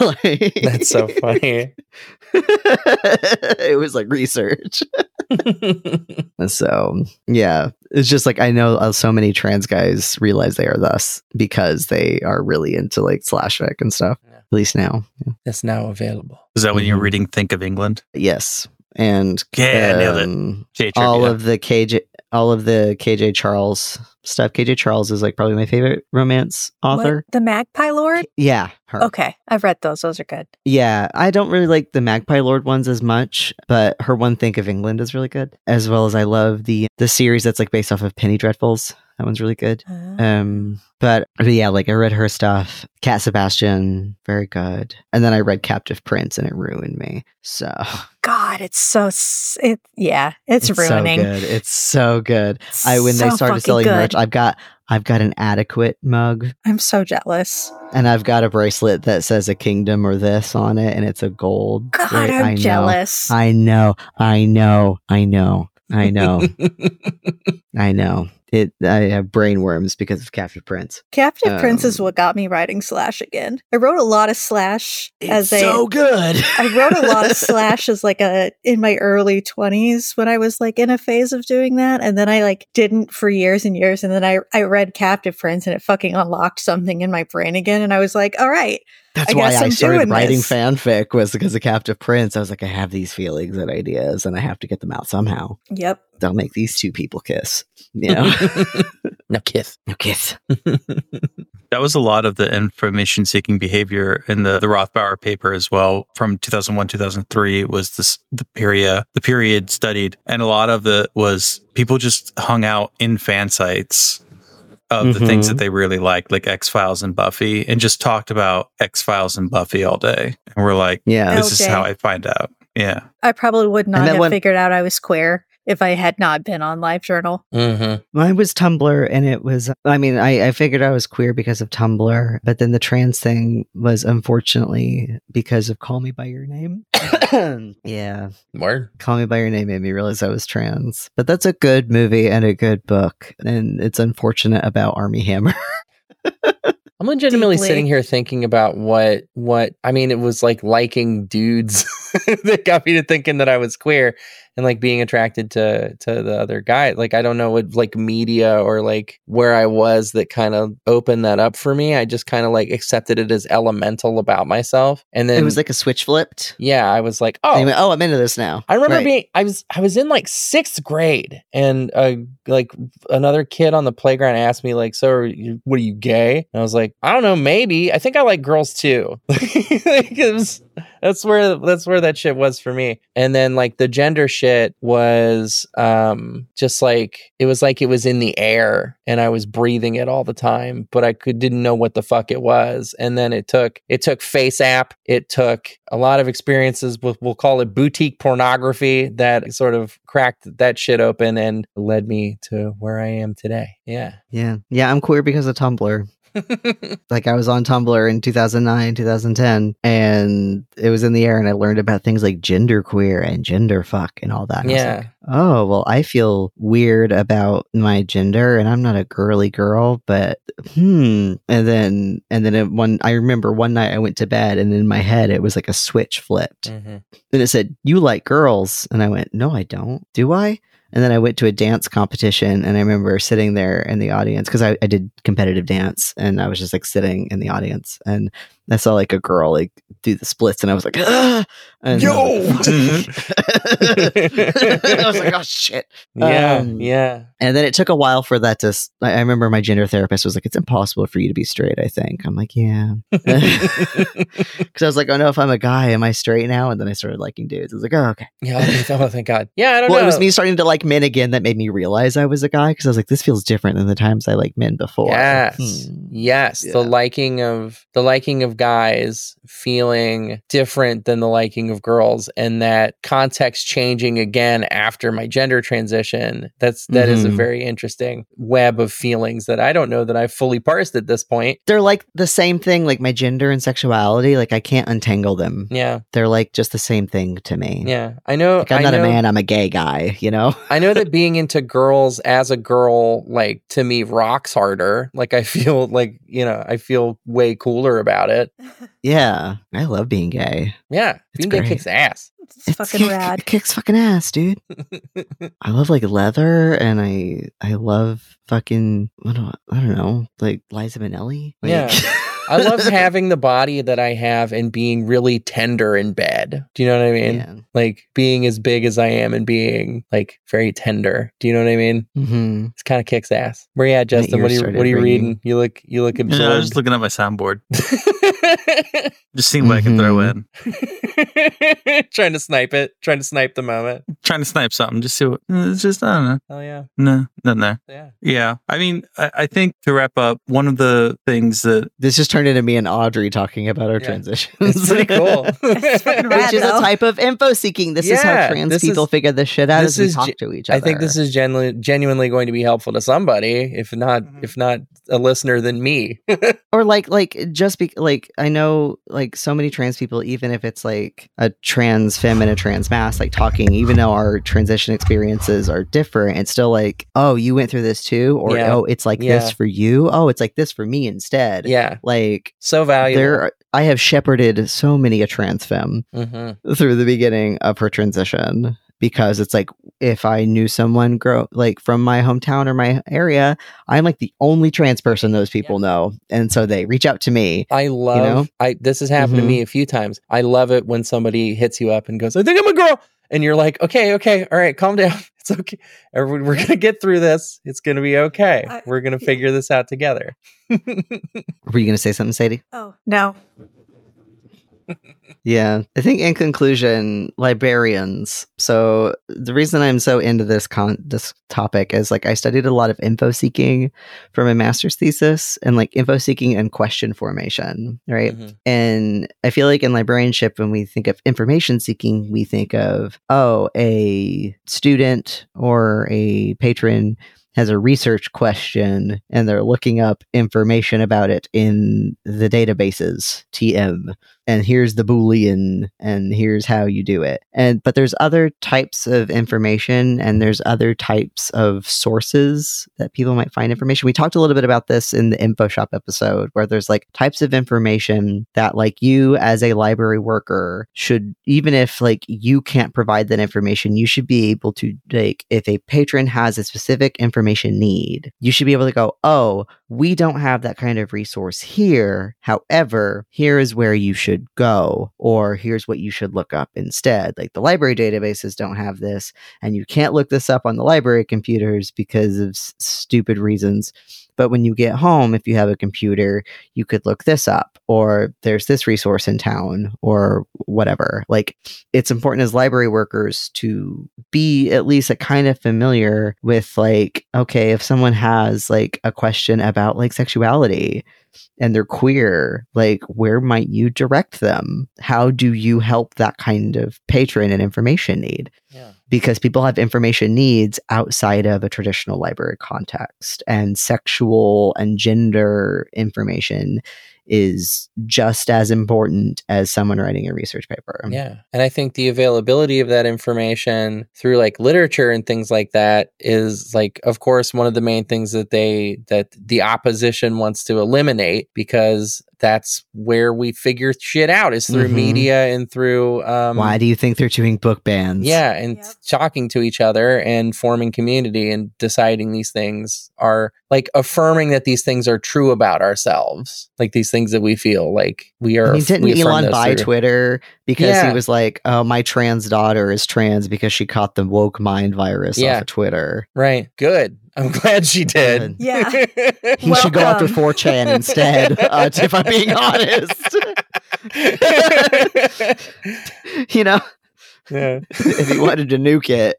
like, *laughs* That's so funny. *laughs* it was like research. *laughs* And so, yeah, it's just like I know uh, so many trans guys realize they are thus because they are really into like slash fic and stuff. Yeah. At least now, Yeah. That's now available. Is that when you're Mhm. reading Think of England? yes, and Yeah, nailed it. um, J all trivia. of the KJ, all of the KJ Charles stuff. KJ Charles is like probably my favorite romance author. What? The Magpie Lord? Yeah, her. Okay, I've read those. Those are good. Yeah, I don't really like the Magpie Lord ones as much, but her one Think of England is really good. As well as I love the the series that's like based off of Penny Dreadfuls. That one's really good. Um, but, but yeah, like I read her stuff. Cat Sebastian, very good. And then I read Captive Prince, and it ruined me. So God, it's so it. Yeah, it's, so ruining. good. It's so good. I when they started selling good. merch, I've got I've got an adequate mug, I'm so jealous. and I've got a bracelet that says a kingdom or this on it, and it's a gold. God, right? I'm I jealous. I know, I know, I know, I know, *laughs* I know. It. I have brain worms because of Captive Prince. Captive Prince is um, what got me writing Slash again. I wrote a lot of Slash as a. So good. I wrote a lot of *laughs* Slash as like a in my early twenties when I was like in a phase of doing that, and then I like didn't for years and years, and then I I read Captive Prince and it fucking unlocked something in my brain again, and I was like, all right, That's I why I started writing this. fanfic was because of Captive Prince. I was like, I have these feelings and ideas, and I have to get them out somehow. yep, They'll make these two people kiss. You know, *laughs* now kiss. no kiss. *laughs* That was a lot of the information seeking behavior in the, the Rothbauer paper as well from 2001, 2003 was this, the period, the period studied. And a lot of it was people just hung out in fan sites of the things that mm-hmm. they really liked, like X Files and Buffy, and just talked about X Files and Buffy all day. And we're like, Yeah. this is how I find out. Yeah. I probably would not have when- figured out I was queer if I had not been on LiveJournal. Mm-hmm. Mine was Tumblr, and it was, I mean, I, I figured I was queer because of Tumblr, but then the trans thing was unfortunately because of Call Me By Your Name. *coughs* yeah. Word. Call Me By Your Name made me realize I was trans. But that's a good movie and a good book. And it's unfortunate about Armie Hammer. *laughs* I'm legitimately Deeply. sitting here thinking about what what I mean. It was like liking dudes *laughs* that got me to thinking that I was queer and like being attracted to to the other guy. Like I don't know what like media or like where I was that kind of opened that up for me. I just kind of like accepted it as elemental about myself. And then it was like a switch flipped. yeah, I was like, Oh, oh, oh, I'm into this now. I remember Right. being I was I was in like sixth grade and uh like another kid on the playground asked me like so are you, what are you gay and I was like I don't know maybe I think I like girls too *laughs* like it was, that's where that's where that shit was for me. And then like the gender shit was um just like it was like it was in the air and I was breathing it all the time but I could didn't know what the fuck it was. And then it took it took FaceApp. It took a lot of experiences. With we'll call it boutique pornography that sort of cracked that shit open and led me to where I am today. Yeah. Yeah. Yeah, I'm queer because of Tumblr. *laughs* Like I was on Tumblr in 2009, 2010, and it was in the air and I learned about things like gender queer and gender fuck and all that. And I was yeah like, oh, well, I feel weird about my gender and I'm not a girly girl, but hmm. And then, and then one, I remember one night I went to bed and in my head it was like a switch flipped. Mhm. And it said, You like girls. And I went, No, I don't. Do I? And then I went to a dance competition and I remember sitting there in the audience because I, I did competitive dance and I was just like sitting in the audience. And I saw like a girl like do the splits and I was like, ah! and I was like, I was like, oh shit. yeah Um, yeah And then it took a while for that to. I remember my gender therapist was like, "It's impossible for you to be straight." I think I'm like, "Yeah," *laughs* because I was like, "Oh no, if I'm a guy, am I straight now?" And then I started liking dudes. I was like, "Oh okay." yeah oh thank god yeah I don't Well, know it was me starting to like men again that made me realize I was a guy because I was like, "This feels different than the times I liked men before." Yes. Hmm. Yes. The liking of the liking of guys feeling different than the liking of girls and that context changing again after my gender transition. That's that is a Mhm. very interesting web of feelings that I don't know that I've fully parsed at this point. They're like the same thing, like my gender and sexuality. Like I can't untangle them. Yeah. They're like just the same thing to me. Yeah. I know Like I'm I not know, a man. I'm a gay guy. *laughs* You know. I know that being into girls as a girl, like to me, rocks harder. Like I *laughs* feel like, you know, I feel way cooler about it. Yeah, I love being gay. Yeah. It's Being gay kicks ass. It's fucking kick- rad. It kicks fucking ass, dude. *laughs* I love like leather, and I I love fucking I don't I don't know like Liza Minnelli. Like, Yeah. *laughs* I love having the body that I have and being really tender in bed. Do you know what I mean? Yeah. Like being as big as I am and being like very tender. Do you know what I mean? hmm It's kind of kicks ass. Where you at, Justin? What are you started What are you ringing. reading? You look You look Yeah, I was just looking at my soundboard. *laughs* Just seeing what I can throw in. *laughs* trying to snipe it. Trying to snipe the moment. Trying to snipe something. Just see what. It's just I don't know. Oh yeah, No, nothing there. yeah. Yeah, I mean, I, I think to wrap up, one of the things that This just turned into me and Audrey talking about our Yeah. transitions. It's pretty cool. *laughs* It's rad. Which is a type of info seeking. This is how trans people is- figure this shit out this as we is talk to each other. I think this is genuinely genuinely going to be helpful to somebody, if not Mhm. if not a listener than me. *laughs* or like like just be like i know like so many trans people even if it's like a trans femme and a trans mass like talking even though our transition experiences are different it's still like oh you went through this too or Yeah. oh it's like Yeah. this for you oh it's like this for me instead yeah, like so valuable. there i have shepherded so many a trans femme Mhm. through the beginning of her transition because it's like if I knew someone grow like from my hometown or my area, I'm like the only trans person those people know, and so they reach out to me. I love. You know? I this has happened to Mhm. me a few times. I love it when somebody hits you up and goes, "I think I'm a girl," and you're like, "Okay, okay, all right, calm down. *laughs* It's *laughs* okay. Everyone, we're gonna get through this. It's gonna be okay. I- we're gonna yeah. figure this out together." *laughs* Were you going to say something, Sadie? Oh no. Yeah, I think in conclusion, librarians. So the reason I'm so into this con this topic is like I studied a lot of info seeking for my master's thesis and like info seeking and question formation, right? Mhm. And I feel like in librarianship, when we think of information seeking, we think of, oh, a student or a patron has a research question and they're looking up information about it in the databases, TM. And here's the boolean and here's how you do it and but there's other types of information and there's other types of sources that people might find information we talked a little bit about this in the info shop episode where there's like types of information that like you as a library worker should even if like you can't provide that information you should be able to like if a patron has a specific information need you should be able to go oh we don't have that kind of resource here. However, here is where you should go, or here's what you should look up instead. Like the library databases don't have this, and you can't look this up on the library computers because of s- stupid reasons. But when you get home, if you have a computer, you could look this up, or there's this resource in town, or whatever. Like, it's important as library workers to be at least a kind of familiar with, like, okay, if someone has like a question about like sexuality and they're queer, like, where might you direct them? How do you help that kind of patron and information need? Yeah. Because people have information needs outside of a traditional library context and sexual and gender information is just as important as someone writing a research paper. Yeah. And I think the availability of that information through like literature and things like that is like of course one of the main things that they that the opposition wants to eliminate because that's where we figure shit out is through Mhm. media and through um Why do you think they're doing book bans? yeah, and Yep. talking to each other and forming community and deciding these things are like affirming that these things are true about ourselves, like these things that we feel like we are. I mean, didn't we Elon buy through- Twitter because Yeah. he was like, "Oh, my trans daughter is trans because she caught the woke mind virus Yeah. off of Twitter." Right. Good. I'm glad she did. Yeah. *laughs* He should go after 4chan instead. *laughs* Uh, if I'm being honest, *laughs* you know, yeah. *laughs* if he wanted to nuke it,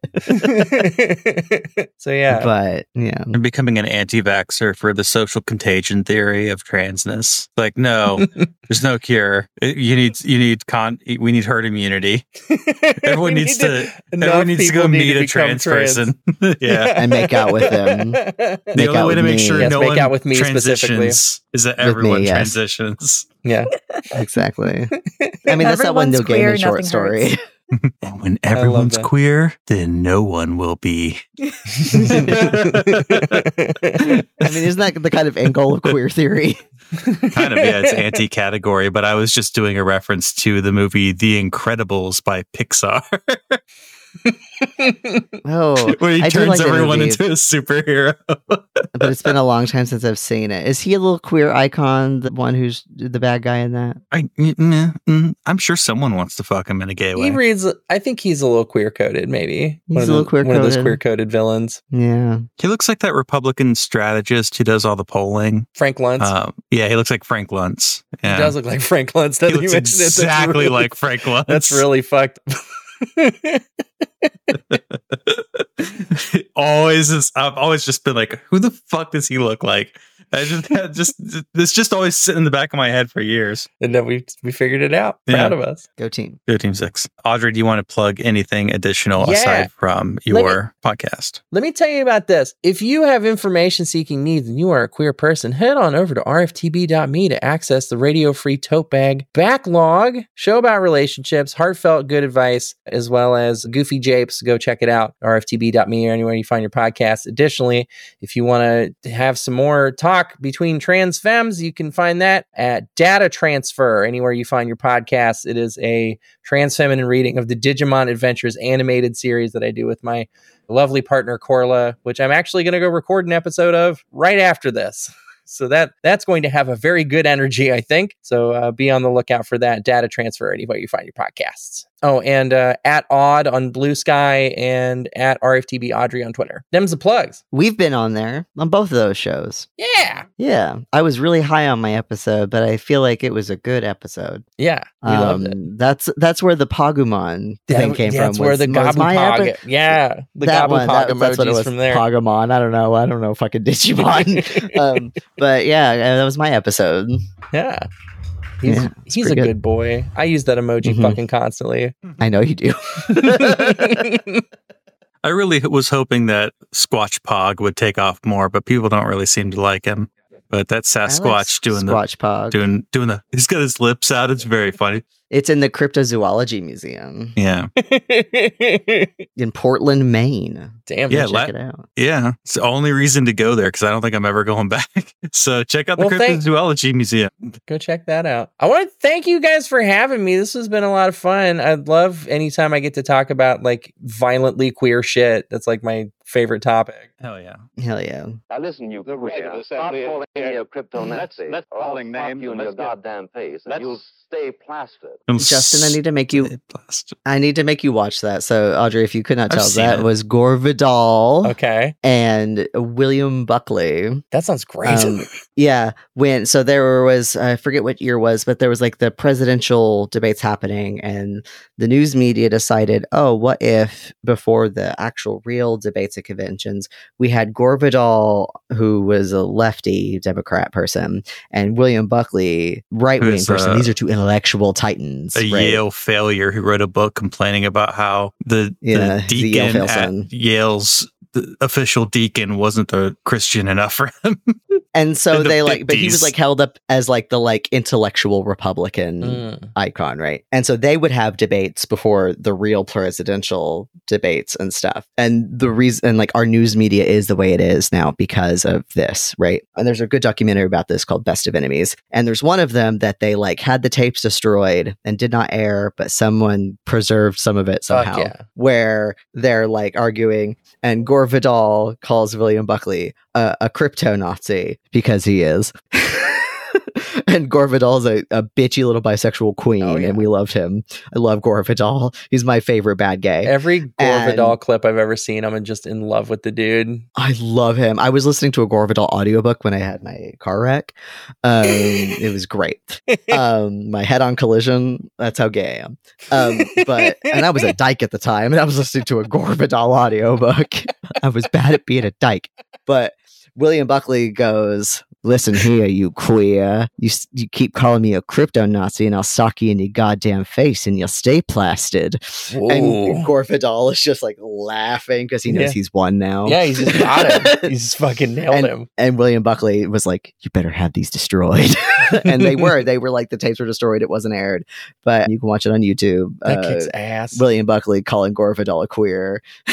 *laughs* so yeah. but yeah, I'm becoming an anti-vaxxer for the social contagion theory of transness. Like, no, *laughs* there's no cure. Uh, you need, you need con. We need herd immunity. Everyone needs need to. enough Everyone needs to go need meet to a trans, trans. person. yeah. And make out with them. The Make only out way to make me. sure Yes, no make one out with me transitions is that With me, everyone yes. transitions. yeah. exactly. I mean, that's that one Everyone's Neil queer, Gaiman short nothing story. Hurts. *laughs* And when everyone's queer, then no one will be. *laughs* I mean, isn't that the kind of angle of queer theory? *laughs* kind of yeah it's anti-category but i was just doing a reference to the movie the incredibles by pixar *laughs* Oh, where he I turns like everyone into a superhero *laughs* but it's been a long time since I've seen it. Is he a little queer icon? The one who's the bad guy in that? I, mm, mm, i'm sure someone wants to fuck him in a gay way he reads. I think he's a little queer coded. Maybe He's one a of little the- One of those queer-coded. villains. Yeah. he looks like that republican strategist who does all the polling Frank Luntz. um, yeah he looks like frank luntz yeah. He does look like Frank Luntz. now he that looks mention it. Exactly really- like frank *laughs* luntz That's really fucked. *laughs* always i've always just been like who the fuck does he look like *laughs* I just, that just it's just always sitting in the back of my head for years and then we we figured it out. Yeah. Proud of us. Go team. Go Team Six. Audrey, do you want to plug anything additional Yeah. aside from Let your podcast? Let me tell you about this. If you have information seeking needs and you are a queer person, head on over to rftb.me to access the radio free tote bag backlog, show about relationships, heartfelt good advice, as well as goofy japes. Go check it out, rftb.me or anywhere you find your podcast. Additionally, if you want to have some more talk between trans femmes, you can find that at Data Transfer, anywhere you find your podcasts. It is a trans feminine reading of the Digimon Adventures animated series that I do with my lovely partner Corla, which I'm actually going to go record an episode of right after this. *laughs* So that that's going to have a very good energy, I think. So uh, be on the lookout for that data transfer anywhere you find your podcasts. Oh, and uh, at Aud on Bluesky and at RFTB Audrey on Twitter. Them's the plugs. We've been on there on both of those shows. Yeah, Yeah. I was really high on my episode, but I feel like it was a good episode. yeah, we loved it. Um, That's that's where the Pogumon thing came that's from. where was- the was Gabu epi- Pog, yeah, the that Gabu one, Pog that- that's what it was. from there. Pogumon. I don't know. I don't know fucking *laughs* Digimon. *laughs* um, but yeah, that was my episode. yeah. He's, Yeah, he's a good. good. boy. I use that emoji Mhm. fucking constantly. I know you do. *laughs* I really was hoping that Squatch Pog would take off more, but people don't really seem to like him. But that's I like Sasquatch doing the Squatch Pog. doing doing the. He's got his lips out. It's very funny. It's in the Cryptozoology Museum Yeah, *laughs* in Portland, Maine. Damn. Yeah, Check la- it out. yeah. It's the only reason to go there because I don't think I'm ever going *laughs* back. so check out the Well, thank- Cryptozoology Museum. Go check that out. I want to thank you guys for having me. This has been a lot of fun. I love anytime I get to talk about like violently queer shit. That's like my favorite topic. Hell yeah. Hell yeah. Now listen, you The right of queer. Stop assembly calling is- me a crypto Let's- Nazi. let's or I'll calling names you in your get- goddamn face, and let's- you'll stay plastered. Justin, I need to make you Blast. I need to make you watch that. So Audrey, if you could not tell, that it. was Gore Vidal Okay. and William Buckley. That sounds great. Um, yeah, when so there was I forget what year was, but there was like the presidential debates happening, and the news media decided, oh, what if before the actual real debates at conventions, we had Gore Vidal, who was a lefty Democrat person, and William Buckley, right wing person. uh, These are two intellectual titans. a right? Yale failure who wrote a book complaining about how the, Yeah, the Yale deacon fail at son. Yale's the official deacon wasn't a Christian enough for him. *laughs* and so in the they like but he was like held up as like the like intellectual republican Mm. icon right and so they would have debates before the real presidential debates and stuff and the reason and like our news media is the way it is now because of this right and there's a good documentary about this called best of enemies and there's one of them that they like had the tapes destroyed and did not air but someone preserved some of it somehow yeah. where they're like arguing and Gore Vidal calls William Buckley a, a crypto Nazi because he is. *laughs* *laughs* and Gore Vidal's a, a bitchy little bisexual queen, Oh, yeah. and we loved him. I love Gore Vidal. He's my favorite bad gay. Every Gore And- Vidal clip I've ever seen, I'm just in love with the dude. I love him. I was listening to a Gore Vidal audiobook when I had my car wreck. Um, *laughs* it was great. Um, my head on collision. That's how gay I am. Um, but and I was a *laughs* dyke at the time, and I was listening to a Gore Vidal audiobook. I was bad at being a dyke. But William Buckley goes, "Listen here, you queer. You you keep calling me a crypto Nazi, and I'll sock you in your goddamn face, and you'll stay plastered." And Ooh. Gore Vidal is just like laughing because he knows Yeah. he's won now. Yeah, he's just got him. *laughs* He's just fucking nailed him. And William Buckley was like, "You better have these destroyed," *laughs* and they were. They were like the tapes were destroyed. It wasn't aired, but you can watch it on YouTube. That Uh, kicks ass. William Buckley calling Gore Vidal a queer. *laughs*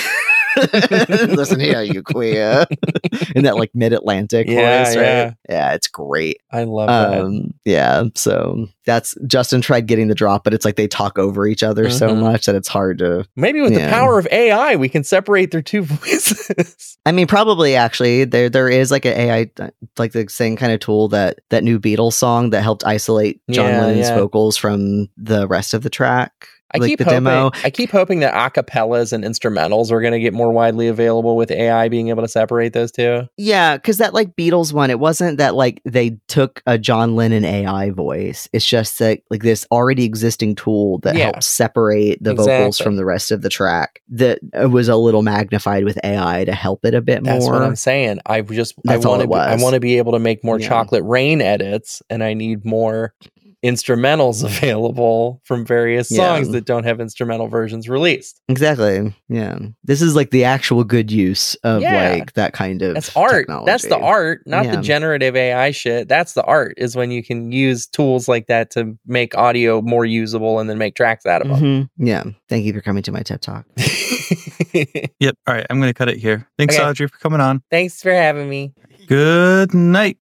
*laughs* Listen here, you queer. *laughs* In that like mid Atlantic Yeah, voice, yeah. right? Yeah, it's great. I love that. Um, yeah, so that's Justin tried getting the drop, but it's like they talk over each other so Mhm. much that it's hard to. Maybe with the power of AI, we can separate their two *laughs* voices. I mean, probably actually there there is like an AI like the same kind of tool that that new Beatles song that helped isolate John Yeah, Lennon's yeah. vocals from the rest of the track. I like keep hoping. demo. I keep hoping that acapellas and instrumentals are going to get more widely available with AI being able to separate those two. Yeah, because that like Beatles one, it wasn't that like they took a John Lennon AI voice. It's just that like this already existing tool that Yeah. helps separate the vocals from the rest of the track. That uh, was a little magnified with AI to help it a bit That's more. That's what I'm saying. I just That's I want to I want to be able to make more Yeah. chocolate rain edits, and I need more instrumentals *laughs* available from various Yeah. songs that don't have instrumental versions released. Exactly. Yeah. This is like the actual good use of Yeah. like that kind of That's art. That's the art, not Yeah. the generative AI shit. That's the art. Is when you can use tools like that to make audio more usable and then make tracks out of them. Mhm. Yeah. Thank you for coming to my TED Talk. *laughs* Yep. All right. I'm going to cut it here. Thanks, Okay. Audrey, for coming on. Thanks for having me. Good night.